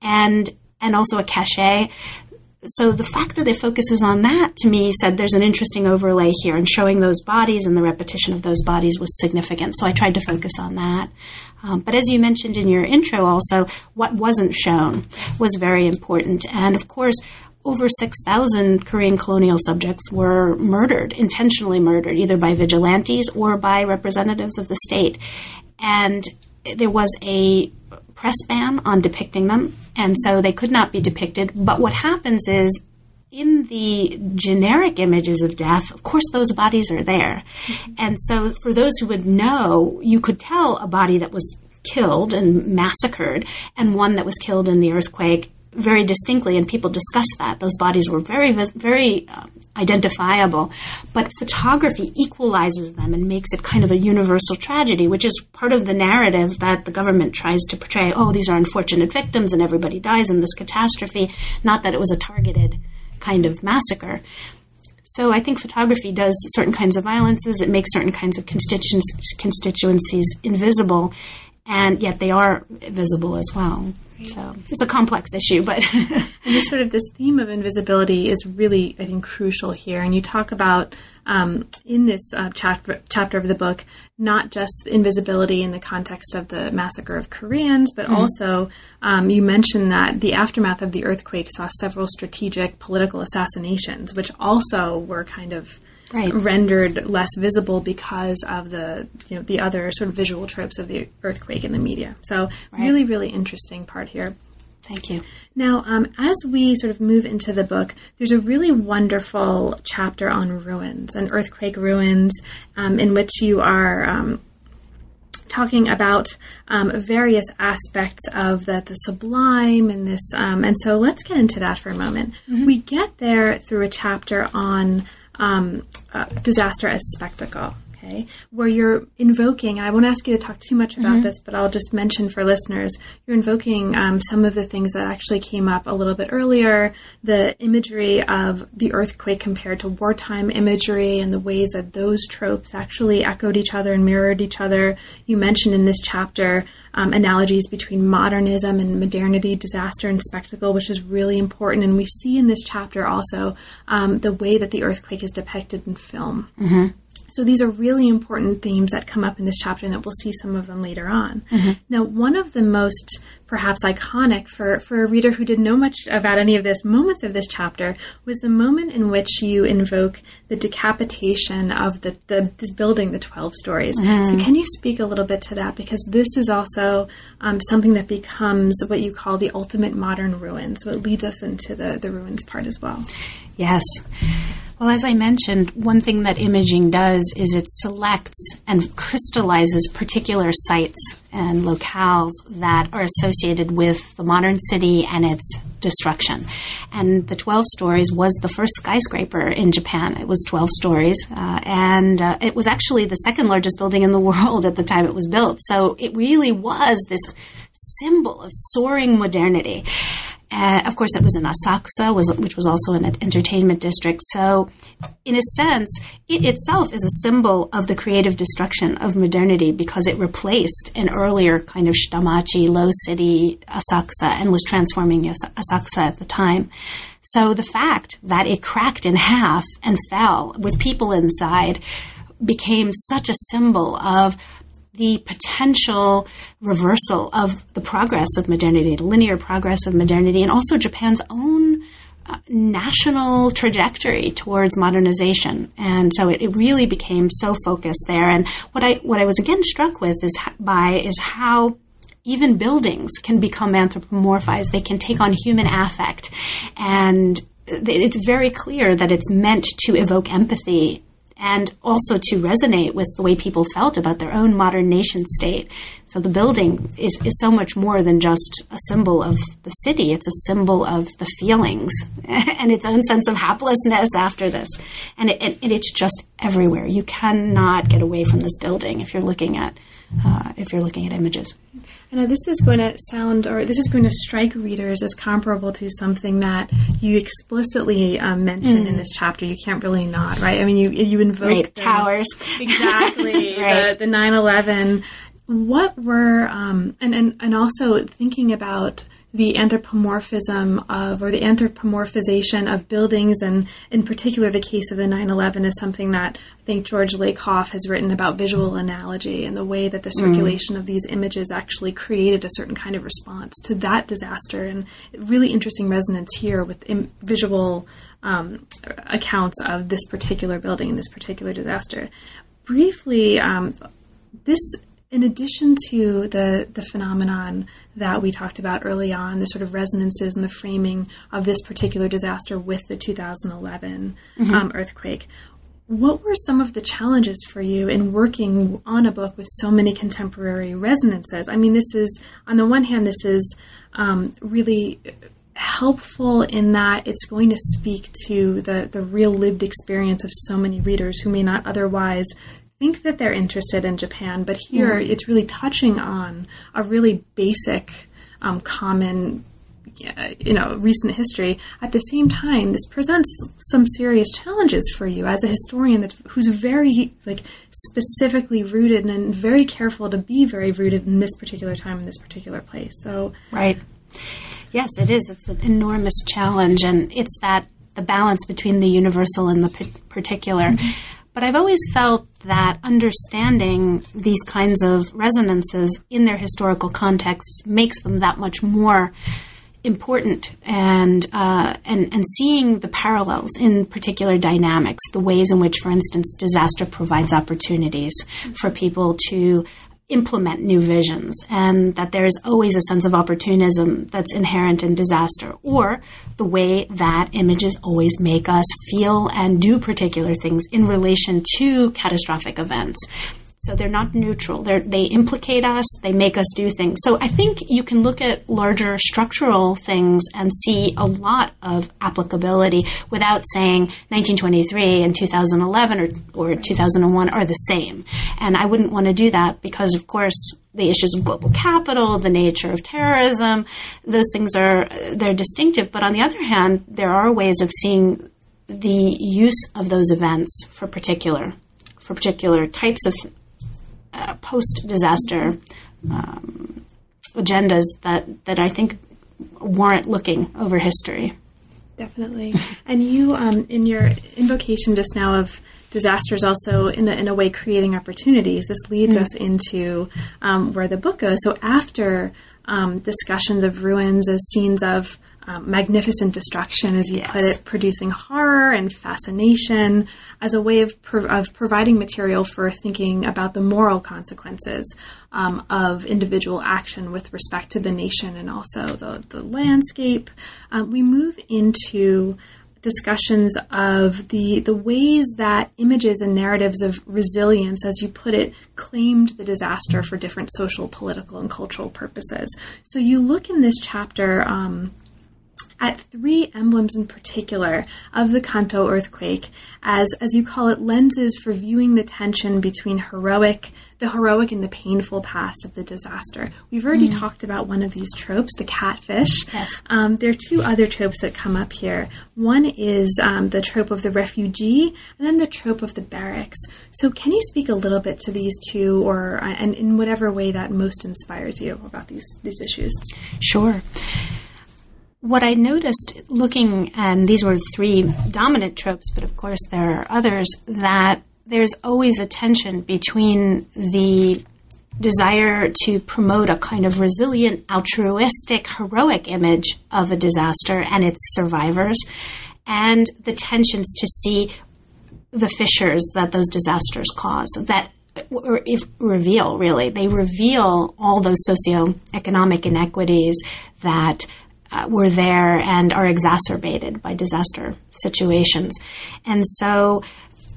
B: and and also a cachet so the fact that it focuses on that to me said there's an interesting overlay here and showing those bodies and the repetition of those bodies was significant. So i tried to focus on that. Um, but as you mentioned in your intro also what wasn't shown was very important. And of course over 6,000 Korean colonial subjects were murdered, intentionally murdered, either by vigilantes or by representatives of the state. And there was a press ban on depicting them, and so they could not be depicted. But what happens is in the generic images of death, of course, those bodies are there. Mm-hmm. And so, for those who would know, you could tell a body that was killed and massacred and one that was killed in the earthquake very distinctly, and people discuss that. Those bodies were very, very uh, identifiable, but photography equalizes them and makes it kind of a universal tragedy, which is part of the narrative that the government tries to portray. Oh, these are unfortunate victims, and everybody dies in this catastrophe. Not that it was a targeted kind of massacre. So I think photography does certain kinds of violences. It makes certain kinds of constituencies invisible, and yet they are visible as well. So it's a complex issue, but
A: and this sort of this theme of invisibility is really, I think, crucial here. And you talk about um, in this uh, chapter chapter of the book not just invisibility in the context of the massacre of Koreans, but mm-hmm. also um, you mentioned that the aftermath of the earthquake saw several strategic political assassinations, which also were kind of right. rendered less visible because of the you know the other sort of visual tropes of the earthquake in the media. So right. really, really interesting part here.
B: Thank you.
A: Now, um, as we sort of move into the book, there's a really wonderful chapter on ruins and earthquake ruins, um, in which you are um, talking about um, various aspects of the, the sublime and this. Um, and so let's get into that for a moment. Mm-hmm. We get there through a chapter on um, uh, disaster as spectacle. Okay, where you're invoking, and I won't ask you to talk too much about mm-hmm. this, but I'll just mention for listeners, you're invoking um, some of the things that actually came up a little bit earlier, the imagery of the earthquake compared to wartime imagery, and the ways that those tropes actually echoed each other and mirrored each other. You mentioned in this chapter um, analogies between modernism and modernity, disaster and spectacle, which is really important. And we see in this chapter also um, the way that the earthquake is depicted in film. Mm-hmm. So these are really important themes that come up in this chapter, and that we'll see some of them later on. Mm-hmm. Now, one of the most perhaps iconic for, for a reader who didn't know much about any of this moments of this chapter was the moment in which you invoke the decapitation of the, the this building, the 12 stories. Mm-hmm. So, can you speak a little bit to that? Because this is also um, something that becomes what you call the ultimate modern ruin. So, it leads us into the, the ruins part as well.
B: Yes. Well, as I mentioned, one thing that imaging does is it selects and crystallizes particular sites and locales that are associated with the modern city and its destruction. And the 12 stories was the first skyscraper in Japan. It was 12 stories, uh, and uh, it was actually the second largest building in the world at the time it was built. So it really was this symbol of soaring modernity. Uh, of course, it was in Asakusa, was, which was also an entertainment district. So, in a sense, it itself is a symbol of the creative destruction of modernity because it replaced an earlier kind of shitamachi, low city Asakusa and was transforming Asakusa at the time. So, the fact that it cracked in half and fell with people inside became such a symbol of the potential reversal of the progress of modernity, the linear progress of modernity, and also Japan's own uh, national trajectory towards modernization. And so it, it, really became so focused there. And what I what I was again struck with is by is how even buildings can become anthropomorphized. They can take on human affect, and it's very clear that it's meant to evoke empathy and also to resonate with the way people felt about their own modern nation state. So the building is, is so much more than just a symbol of the city, it's a symbol of the feelings and its own sense of haplessness after this. And, it, it's just everywhere. You cannot get away from this building if you're looking at uh, if you're looking at images.
A: I know this is going to sound, or this is going to strike readers as comparable to something that you explicitly um, mention mm. in this chapter. You can't really not, right? I mean, you you invoke
B: right, the, towers,
A: exactly right. the the nine eleven. What were um, and and and also thinking about the anthropomorphism of, or the anthropomorphization of buildings, and in particular, the case of the 9 11 is something that I think George Lakoff has written about visual analogy and the way that the mm. circulation mm. of these images actually created a certain kind of response to that disaster. And really interesting resonance here with Im- visual um, accounts of this particular building and this particular disaster. Briefly, um, this in addition to the the phenomenon that we talked about early on, the sort of resonances and the framing of this particular disaster with the 2011 mm-hmm. um, earthquake, what were some of the challenges for you in working on a book with so many contemporary resonances? I mean, this is on the one hand, this is um, really helpful in that it's going to speak to the, the real lived experience of so many readers who may not otherwise think that they're interested in Japan, but here mm. it's really touching on a really basic, um, common, you know, recent history. At the same time, this presents some serious challenges for you as a historian that's, who's very like specifically rooted and very careful to be very rooted in this particular time in this particular place. So
B: right. Yes, it is. It's an enormous challenge, and it's that the balance between the universal and the particular. Mm-hmm. But I've always felt that understanding these kinds of resonances in their historical contexts makes them that much more important and uh, and and seeing the parallels in particular dynamics, the ways in which, for instance, disaster provides opportunities for people to implement new visions and that there's always a sense of opportunism that's inherent in disaster or the way that images always make us feel and do particular things in relation to catastrophic events so they're not neutral. They're, they implicate us. They make us do things. So I think you can look at larger structural things and see a lot of applicability without saying 1923 and 2011 or, or 2001 are the same. And I wouldn't want to do that because, of course, the issues of global capital, the nature of terrorism, those things are they're distinctive. But on the other hand, there are ways of seeing the use of those events for particular for particular types of uh, post disaster um, agendas that, that I think warrant looking over history.
A: Definitely. and you, um, in your invocation just now of disasters also, in a, in a way, creating opportunities. This leads mm. us into um, where the book goes. So after um, discussions of ruins as scenes of um, magnificent destruction, as you yes. put it, producing horror and fascination as a way of, pro- of providing material for thinking about the moral consequences um, of individual action with respect to the nation and also the, the landscape. Um, we move into discussions of the the ways that images and narratives of resilience, as you put it, claimed the disaster for different social, political, and cultural purposes. So you look in this chapter. Um, at three emblems in particular of the Kanto earthquake as, as you call it, lenses for viewing the tension between heroic, the heroic and the painful past of the disaster. We've already mm. talked about one of these tropes, the catfish.
B: Yes.
A: Um, there are two other tropes that come up here. One is um, the trope of the refugee, and then the trope of the barracks. So, can you speak a little bit to these two, or uh, and in whatever way that most inspires you about these these issues?
B: Sure. What I noticed looking, and these were three dominant tropes, but of course there are others, that there's always a tension between the desire to promote a kind of resilient, altruistic, heroic image of a disaster and its survivors, and the tensions to see the fissures that those disasters cause. That or if reveal really they reveal all those socioeconomic inequities that uh, were there and are exacerbated by disaster situations. And so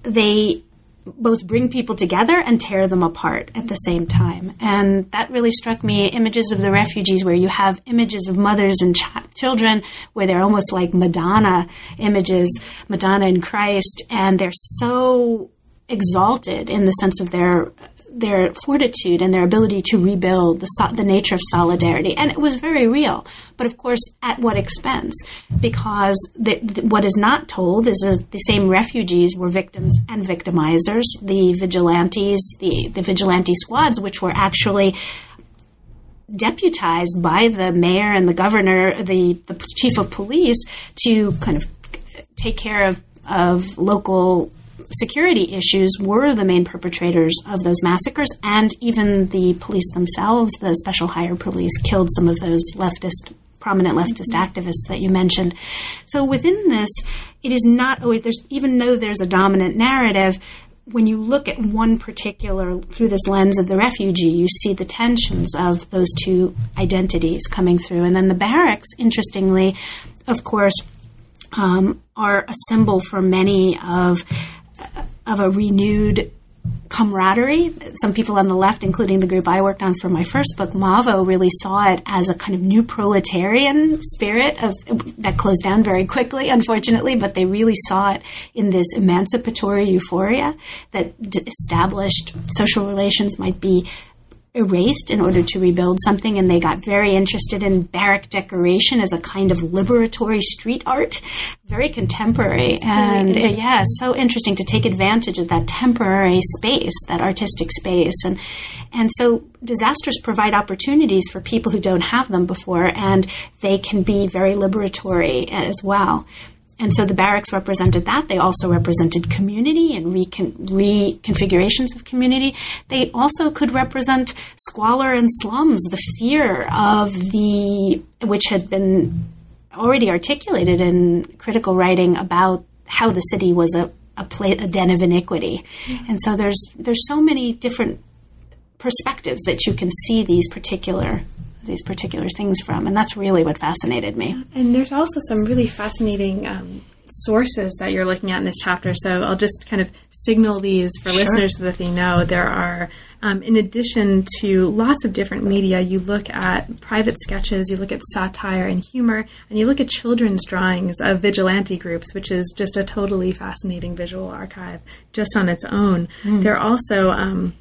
B: they both bring people together and tear them apart at the same time. And that really struck me images of the refugees where you have images of mothers and ch- children where they're almost like Madonna images, Madonna and Christ, and they're so exalted in the sense of their their fortitude and their ability to rebuild the, the nature of solidarity. And it was very real. But of course, at what expense? Because the, the, what is not told is that the same refugees were victims and victimizers. The vigilantes, the, the vigilante squads, which were actually deputized by the mayor and the governor, the, the chief of police, to kind of take care of, of local security issues were the main perpetrators of those massacres, and even the police themselves, the special hire police, killed some of those leftist prominent leftist activists that you mentioned. So within this, it is not always there's even though there's a dominant narrative. When you look at one particular through this lens of the refugee, you see the tensions of those two identities coming through. And then the barracks, interestingly, of course, um, are a symbol for many of of a renewed camaraderie. Some people on the left, including the group I worked on for my first book, Mavo, really saw it as a kind of new proletarian spirit of that closed down very quickly, unfortunately. But they really saw it in this emancipatory euphoria that established social relations might be erased in order to rebuild something, and they got very interested in barrack decoration as a kind of liberatory street art, very contemporary, and uh, yeah, so interesting to take advantage of that temporary space, that artistic space, and and so disasters provide opportunities for people who don't have them before, and they can be very liberatory as well. And so the barracks represented that. They also represented community and recon- reconfigurations of community. They also could represent squalor and slums, the fear of the, which had been already articulated in critical writing about how the city was a, a, pla- a den of iniquity. Mm-hmm. And so there's, there's so many different perspectives that you can see these particular these particular things from. And that's really what fascinated me.
A: And there's also some really fascinating um, sources that you're looking at in this chapter. So I'll just kind of signal these for sure. listeners so that they know there are, um, in addition to lots of different media, you look at private sketches, you look at satire and humor, and you look at children's drawings of vigilante groups, which is just a totally fascinating visual archive just on its own. Mm. There are also um,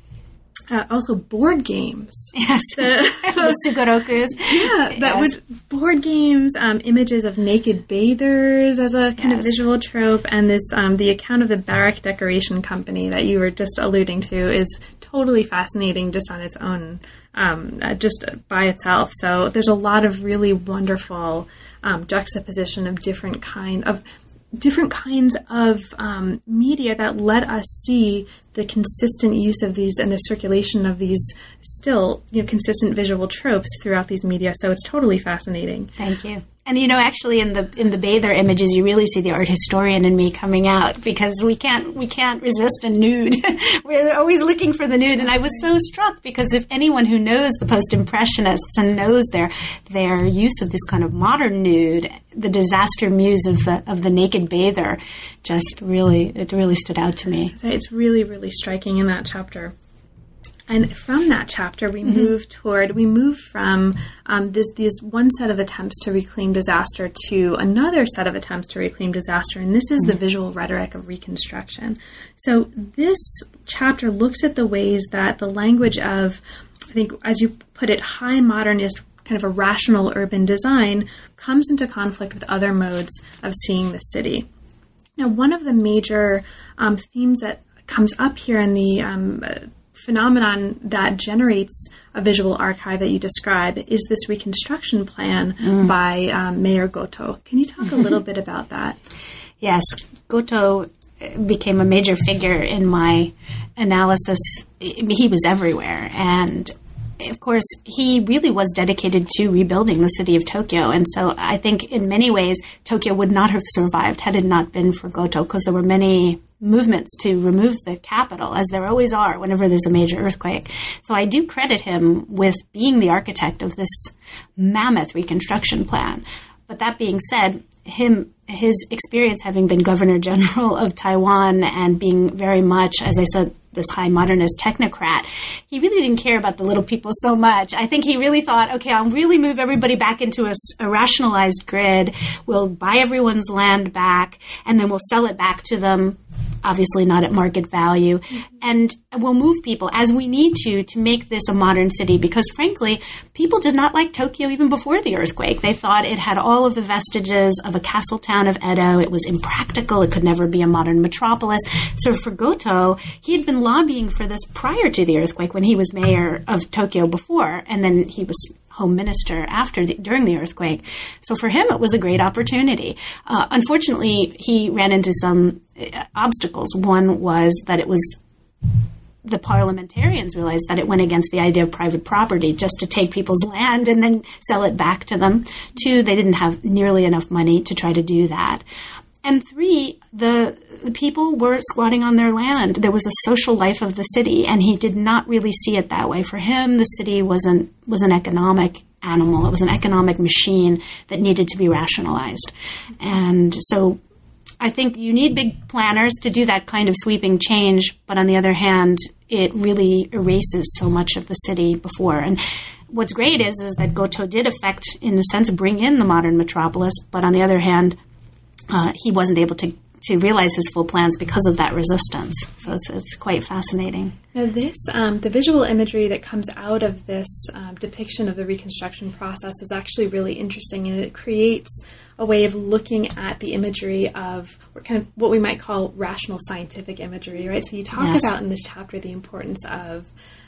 A: uh, also board games.
B: Yes, the, the Sugorokus.
A: Yeah, that yes. would board games, um, images of naked bathers as a kind yes. of visual trope, and this um, the account of the Barrack Decoration Company that you were just alluding to is totally fascinating just on its own, um, uh, just by itself. So there's a lot of really wonderful um, juxtaposition of different kind of different kinds of um, media that let us see the consistent use of these and the circulation of these still you know consistent visual tropes throughout these media. So it's totally fascinating.
B: Thank you. And you know, actually, in the in the bather images, you really see the art historian in me coming out because we can't we can't resist a nude. We're always looking for the nude, and I was so struck because if anyone who knows the post impressionists and knows their their use of this kind of modern nude, the disaster muse of the of the naked bather, just really it really stood out to me.
A: It's really really striking in that chapter. And from that chapter, we mm-hmm. move toward we move from um, this this one set of attempts to reclaim disaster to another set of attempts to reclaim disaster, and this is mm-hmm. the visual rhetoric of Reconstruction. So this chapter looks at the ways that the language of, I think, as you put it, high modernist kind of a rational urban design comes into conflict with other modes of seeing the city. Now, one of the major um, themes that comes up here in the um, phenomenon that generates a visual archive that you describe is this reconstruction plan mm. by um, Mayor Goto. Can you talk a little bit about that?
B: Yes, Goto became a major figure in my analysis. He was everywhere. And of course, he really was dedicated to rebuilding the city of Tokyo. And so I think in many ways, Tokyo would not have survived had it not been for Goto, because there were many movements to remove the capital, as there always are whenever there's a major earthquake. So I do credit him with being the architect of this mammoth reconstruction plan. But that being said, him his experience having been governor general of Taiwan and being very much, as I said, this high modernist technocrat, he really didn't care about the little people so much. I think he really thought, okay, I'll really move everybody back into a, a rationalized grid. We'll buy everyone's land back, and then we'll sell it back to them obviously not at market value. And we'll move people as we need to to make this a modern city because, frankly, people did not like Tokyo even before the earthquake. They thought it had all of the vestiges of a castle town of Edo. It was impractical. It could never be a modern metropolis. So for Goto, he had been lobbying for this prior to the earthquake when he was mayor of Tokyo before, and then he was home minister after the, during the earthquake. So for him, it was a great opportunity. Uh, unfortunately, he ran into some obstacles. One was that it was the parliamentarians realized that it went against the idea of private property just to take people's land and then sell it back to them. Two, they didn't have nearly enough money to try to do that. And three, the, the, people were squatting on their land. There was a social life of the city, and he did not really see it that way. For him, the city wasn't was an economic animal. It was an economic machine that needed to be rationalized. And so I think you need big planners to do that kind of sweeping change, but on the other hand, it really erases so much of the city before. And what's great is is that Goto did affect, in a sense, bring in the modern metropolis, but on the other hand, uh, he wasn't able to to realize his full plans because of that resistance. So it's, it's quite fascinating.
A: Now, this um, the visual imagery that comes out of this um, depiction of the reconstruction process is actually really interesting, and it creates a way of looking at the imagery of kind of what we might call rational scientific imagery, right? So you talk yes. about in this chapter the importance of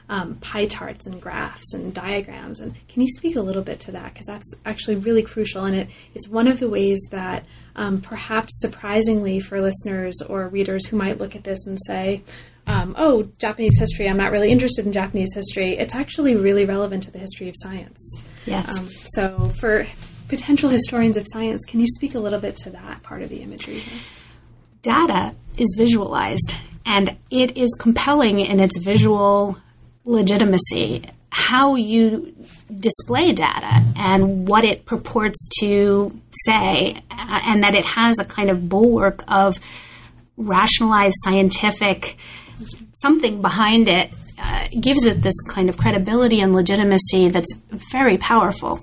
A: um, pie charts and graphs and diagrams. And can you speak a little bit to that? Because that's actually really crucial, and it, it's one of the ways that um, perhaps surprisingly for listeners or readers who might look at this and say, um, oh, Japanese history, I'm not really interested in Japanese history, it's actually really relevant to the history of science.
B: Yes.
A: Um, so for potential historians of science, can you speak a little bit to that part of the imagery?
B: Data is visualized, and it is compelling in its visual legitimacy, how you display data and what it purports to say, uh, and that it has a kind of bulwark of rationalized scientific something behind it uh, gives it this kind of credibility and legitimacy that's very powerful.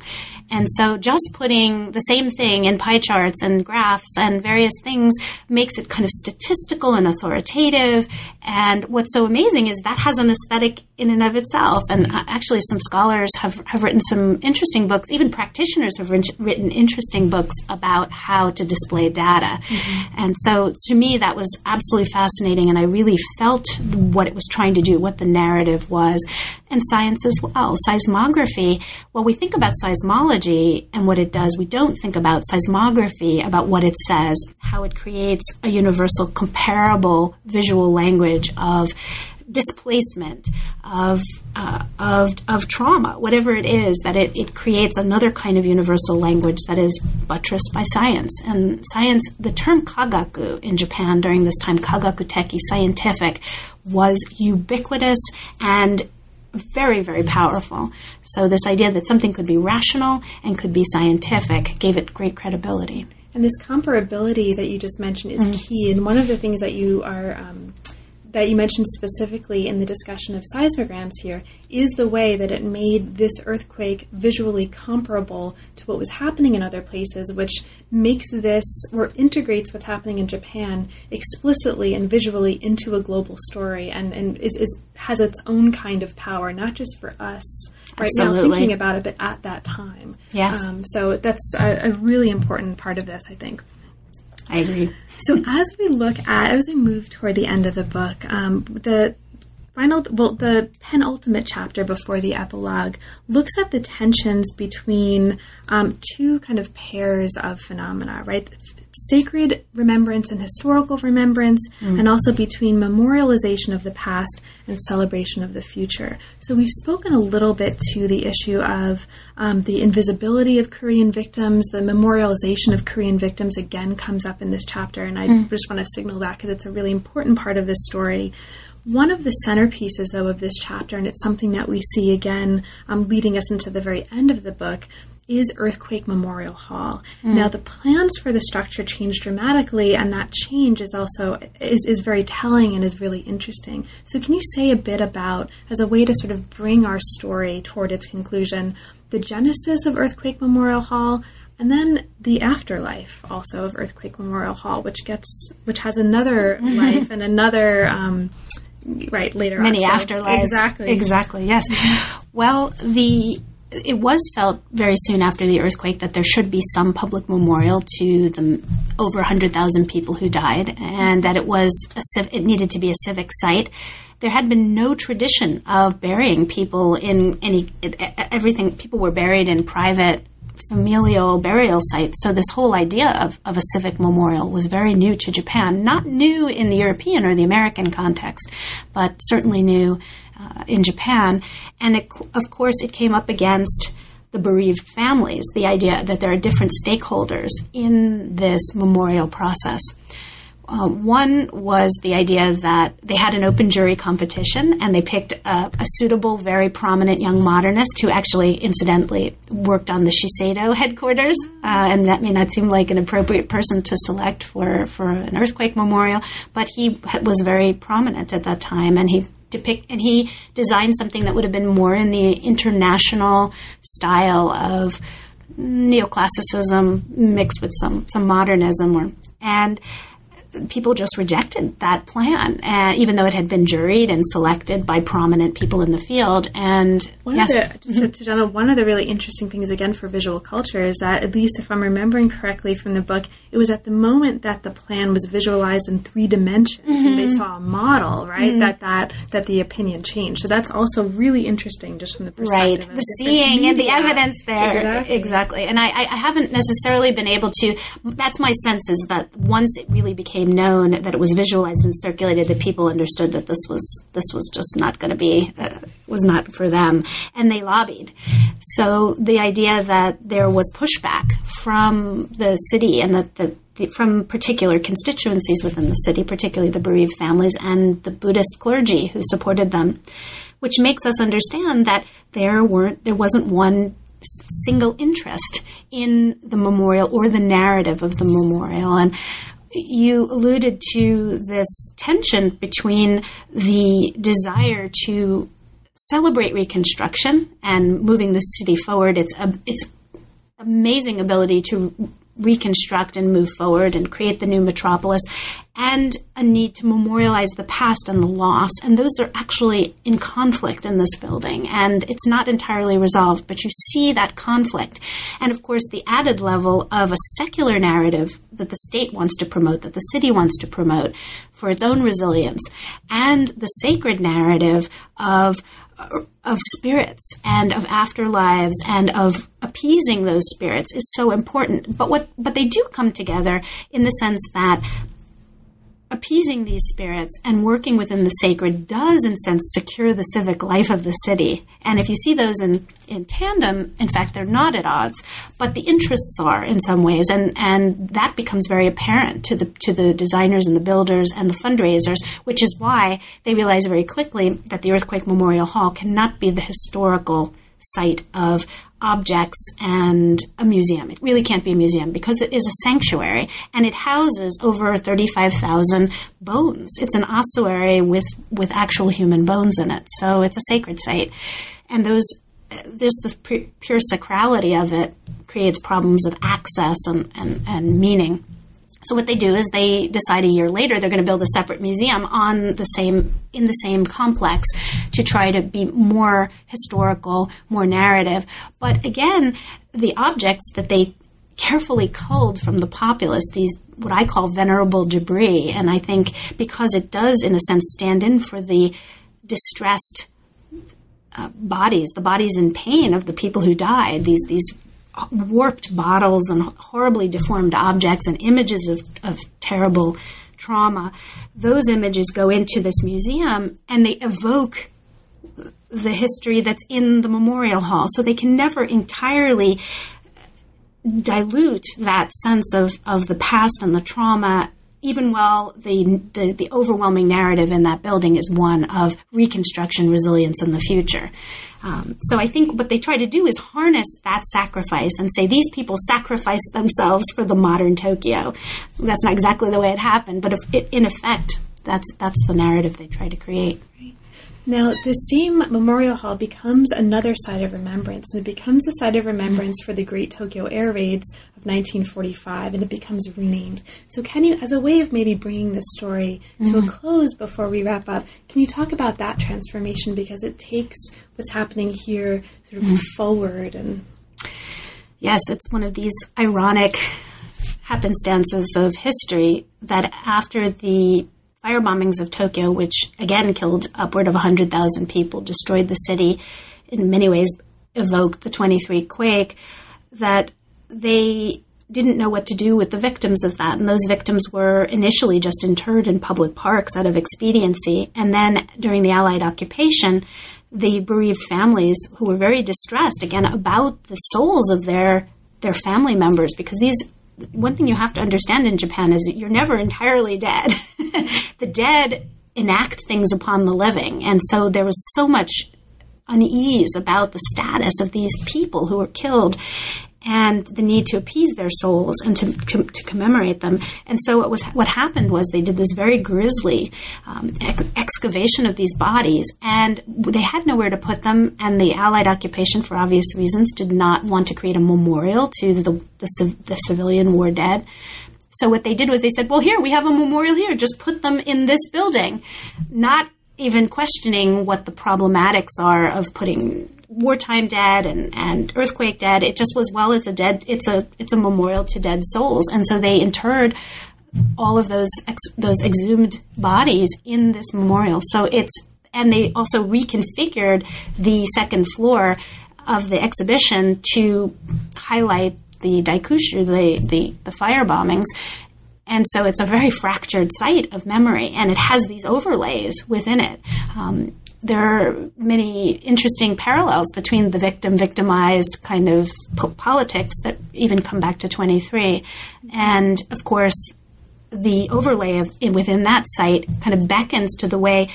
B: And so just putting the same thing in pie charts and graphs and various things makes it kind of statistical and authoritative. And what's so amazing is that has an aesthetic in and of itself. And uh, actually, some scholars have, have written some interesting books. Even practitioners have written interesting books about how to display data. Mm-hmm. And so to me, that was absolutely fascinating. And I really felt what it was trying to do, what the narrative was. And science as well. Seismography, well, we think about seismology and what it does, we don't think about seismography, about what it says, how it creates a universal, comparable visual language of displacement, of, uh, of, of trauma, whatever it is, that it, it creates another kind of universal language that is buttressed by science. And science, the term kagaku in Japan during this time, kagaku teki, scientific, was ubiquitous and very, very powerful. So, this idea that something could be rational and could be scientific gave it great credibility.
A: And this comparability that you just mentioned is mm. key. And one of the things that you are um, that you mentioned specifically in the discussion of seismograms here is the way that it made this earthquake visually comparable to what was happening in other places, which makes this or integrates what's happening in Japan explicitly and visually into a global story and, and is, is has its own kind of power, not just for us right Absolutely. now thinking about it, but at that time.
B: Yes.
A: Um, so that's a, a really important part of this, I think.
B: I agree.
A: So as we look at, as we move toward the end of the book, um, the final, well, the penultimate chapter before the epilogue looks at the tensions between um, two kind of pairs of phenomena, right? Sacred remembrance and historical remembrance, mm. and also between memorialization of the past and celebration of the future. So we've spoken a little bit to the issue of um, the invisibility of Korean victims, the memorialization of Korean victims again comes up in this chapter, and I mm. just want to signal that because it's a really important part of this story. One of the centerpieces, though, of this chapter, and it's something that we see again um, leading us into the very end of the book, is Earthquake Memorial Hall. Mm. Now the plans for the structure changed dramatically and that change is also is, is very telling and is really interesting. So can you say a bit about as a way to sort of bring our story toward its conclusion, the genesis of Earthquake Memorial Hall and then the afterlife also of Earthquake Memorial Hall, which gets which has another life and another um, right later
B: many
A: on.
B: afterlives
A: exactly
B: exactly yes. well, the it was felt very soon after the earthquake that there should be some public memorial to the over 100,000 people who died, and that it was civ- it needed to be a civic site. There had been no tradition of burying people in any everything. People were buried in private familial burial sites. So this whole idea of, of a civic memorial was very new to Japan, not new in the European or the American context, but certainly new uh, in Japan. And it, of course, it came up against the bereaved families, the idea that there are different stakeholders in this memorial process. Uh, one was the idea that they had an open jury competition and they picked a, a, suitable, very prominent young modernist who actually, incidentally, worked on the Shiseido headquarters. Uh, and that may not seem like an appropriate person to select for, for an earthquake memorial, but he was very prominent at that time and he depict and he designed something that would have been more in the international style of neoclassicism mixed with some some modernism or and people just rejected that plan, uh, even though it had been juried and selected by prominent people in the field. And
A: one yes. of the, to, to Gemma, one of the really interesting things again for visual culture is that, at least if I'm remembering correctly from the book, it was at the moment that the plan was visualized in three dimensions mm-hmm. and they mm-hmm. saw a model, right? Mm-hmm. That that that the opinion changed. So that's also really interesting, just from the perspective
B: right, the seeing media. and the evidence there, exactly. exactly. And I, I haven't necessarily been able to. That's my sense is that once it really became became known that it was visualized and circulated that people understood that this was this was just not going to be uh, was not for them and they lobbied so the idea that there was pushback from the city and that the, the, from particular constituencies within the city particularly the bereaved families and the buddhist clergy who supported them which makes us understand that there weren't there wasn't one single interest in the memorial or the narrative of the memorial and you alluded to this tension between the desire to celebrate Reconstruction and moving the city forward. It's it's amazing ability to reconstruct and move forward and create the new metropolis, and a need to memorialize the past and the loss. And those are actually in conflict in this building, and it's not entirely resolved, but you see that conflict. And of course, the added level of a secular narrative that the state wants to promote, that the city wants to promote for its own resilience, and the sacred narrative of of spirits and of afterlives and of appeasing those spirits is so important. But what but they do come together in the sense that appeasing these spirits and working within the sacred does, in a sense, secure the civic life of the city. And if you see those in, in tandem, in fact, they're not at odds, but the interests are in some ways, and, and that becomes very apparent to the to the designers and the builders and the fundraisers, which is why they realize very quickly that the Earthquake Memorial Hall cannot be the historical site of objects and a museum. It really can't be a museum because it is a sanctuary and it houses over 35,000 bones. It's an ossuary with, with actual human bones in it. So it's a sacred site. And those, there's the pure sacrality of it creates problems of access and, and, and meaning. So what they do is they decide a year later they're going to build a separate museum on the same in the same complex to try to be more historical, more narrative. But again, the objects that they carefully culled from the populace these what I call venerable debris, and I think because it does in a sense stand in for the distressed uh, bodies, the bodies in pain of the people who died. These these warped bottles and horribly deformed objects and images of, of terrible trauma, those images go into this museum and they evoke the history that's in the memorial hall. So they can never entirely dilute that sense of, of the past and the trauma even while the, the, the overwhelming narrative in that building is one of reconstruction, resilience, in the future. Um, so I think what they try to do is harness that sacrifice and say these people sacrificed themselves for the modern Tokyo. That's not exactly the way it happened, but it, in effect, that's that's the narrative they try to create.
A: Now, the same Memorial Hall becomes another site of remembrance, and it becomes a site of remembrance for the Great Tokyo Air Raids of 1945, and it becomes renamed. So, can you, as a way of maybe bringing this story to mm-hmm. a close before we wrap up, can you talk about that transformation because it takes what's happening here sort of mm-hmm. forward and.
B: Yes, it's one of these ironic happenstances of history that after the fire bombings of Tokyo, which again killed upward of 100,000 people, destroyed the city, in many ways evoked the 23 quake, that they didn't know what to do with the victims of that. And those victims were initially just interred in public parks out of expediency. And then during the Allied occupation, the bereaved families who were very distressed again about the souls of their their family members because these one thing you have to understand in Japan is you're never entirely dead. the dead enact things upon the living. And so there was so much unease about the status of these people who were killed and the need to appease their souls and to, to, to, commemorate them. And so what was what happened was they did this very grisly um, ex- excavation of these bodies, and they had nowhere to put them. And the Allied occupation, for obvious reasons, did not want to create a memorial to the the, the civilian war dead. So what they did was they said, "Well, here we have a memorial here. Just put them in this building," not even questioning what the problematics are of putting wartime dead and, and earthquake dead. It just was well, it's a dead, it's a it's a memorial to dead souls, and so they interred all of those ex, those exhumed bodies in this memorial. So it's and they also reconfigured the second floor of the exhibition to highlight the Daikushu, the, the, the fire bombings. And so it's a very fractured site of memory, and it has these overlays within it. Um, there are many interesting parallels between the victim victimized kind of politics that even come back to 23 and of course the overlay of within that site kind of beckons to the way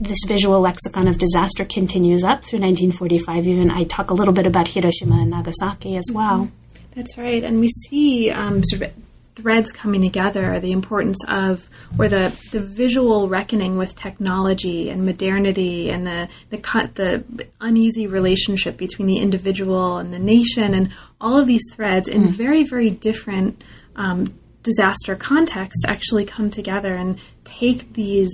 B: this visual lexicon of disaster continues up through 1945 even i talk a little bit about hiroshima and nagasaki as well.
A: That's right. And we see um, sort of threads coming together, the importance of, or the, the visual reckoning with technology and modernity and the, the, the uneasy relationship between the individual and the nation and all of these threads in mm. very, very different um, disaster contexts actually come together and take these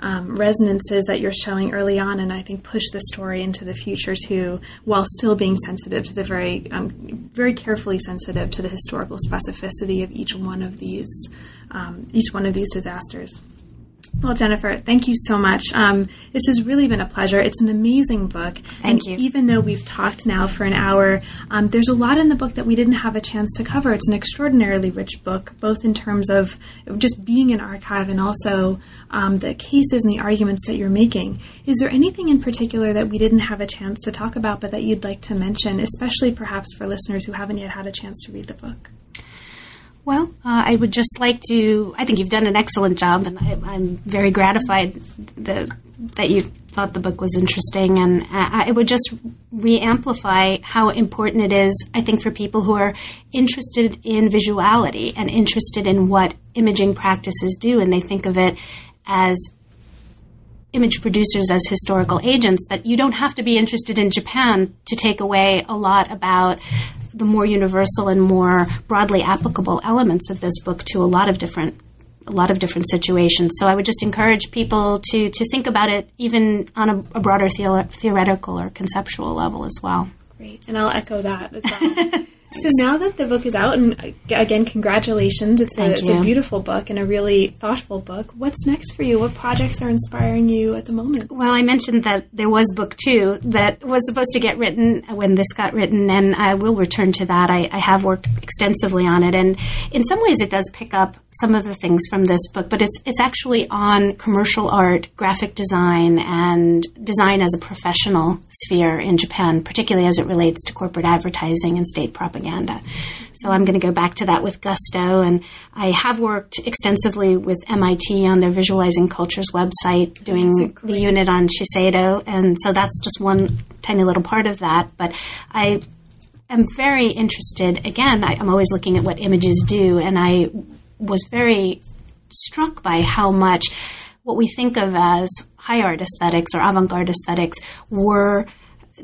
A: um, resonances that you're showing early on, and I think push the story into the future too, while still being sensitive to the very, um, very carefully sensitive to the historical specificity of each one of these, um, each one of these disasters. Well, Jennifer, thank you so much. Um, this has really been a pleasure. It's an amazing book.
B: Thank
A: and
B: you.
A: Even though we've talked now for an hour, um, there's a lot in the book that we didn't have a chance to cover. It's an extraordinarily rich book, both in terms of just being an archive and also um, the cases and the arguments that you're making. Is there anything in particular that we didn't have a chance to talk about, but that you'd like to mention, especially perhaps for listeners who haven't yet had a chance to read the book?
B: Well, uh, I would just like to. I think you've done an excellent job, and I, I'm very gratified the, that you thought the book was interesting. And I, I would just re amplify how important it is, I think, for people who are interested in visuality and interested in what imaging practices do, and they think of it as image producers as historical agents that you don't have to be interested in Japan to take away a lot about the more universal and more broadly applicable elements of this book to a lot of different a lot of different situations. So I would just encourage people to to think about it even on a, a broader theo- theoretical or conceptual level as well.
A: Great, and I'll echo that as well. so now that the book is out, and again, congratulations! It's a, it's a beautiful book and a really thoughtful book. What's next for you? What projects are inspiring you at the moment?
B: Well, I mentioned that there was book two that was supposed to get written when this got written, and I will return to that. I, I have worked extensively on it, and in some ways, it does pick up some of the things from this book. But it's it's actually on commercial art, graphic design, and design as a professional sphere in Japan, particularly as it relates to corporate advertising and state propaganda. So I'm going to go back to that with gusto. And I have worked extensively with MIT on their Visualizing Cultures website, doing the unit on Shiseido. And so that's just one tiny little part of that. But I am very interested. Again, I, I'm always looking at what images do. And I was very struck by how much what we think of as high art aesthetics or avant garde aesthetics were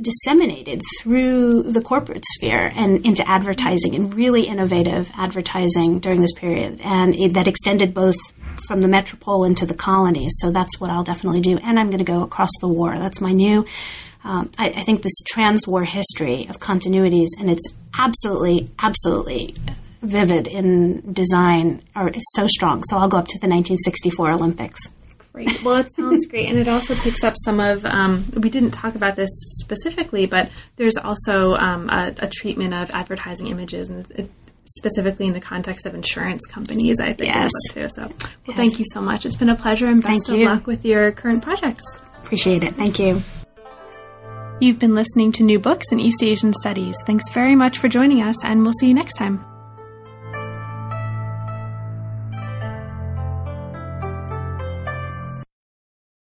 B: disseminated through the corporate sphere and into advertising and really innovative advertising during this period. And it, that extended both from the metropole into the colonies. So that's what I'll definitely do. And I'm going to go across the war. That's my new. Um, I, I think this trans-war history of continuities, and it's absolutely, absolutely vivid in design, are so strong. So I'll go up to the 1964 Olympics.
A: Great. Well, it sounds great, and it also picks up some of. Um, we didn't talk about this specifically, but there's also um, a, a treatment of advertising images, and it, specifically in the context of insurance companies. I think
B: Yes.
A: too. So, well, thank you so much. It's been a pleasure, and best
B: Thank
A: of
B: you.
A: luck with your current projects.
B: Appreciate it. Thank you.
A: You've been listening to New Books in East Asian Studies. Thanks very much for joining us, and we'll see you next time.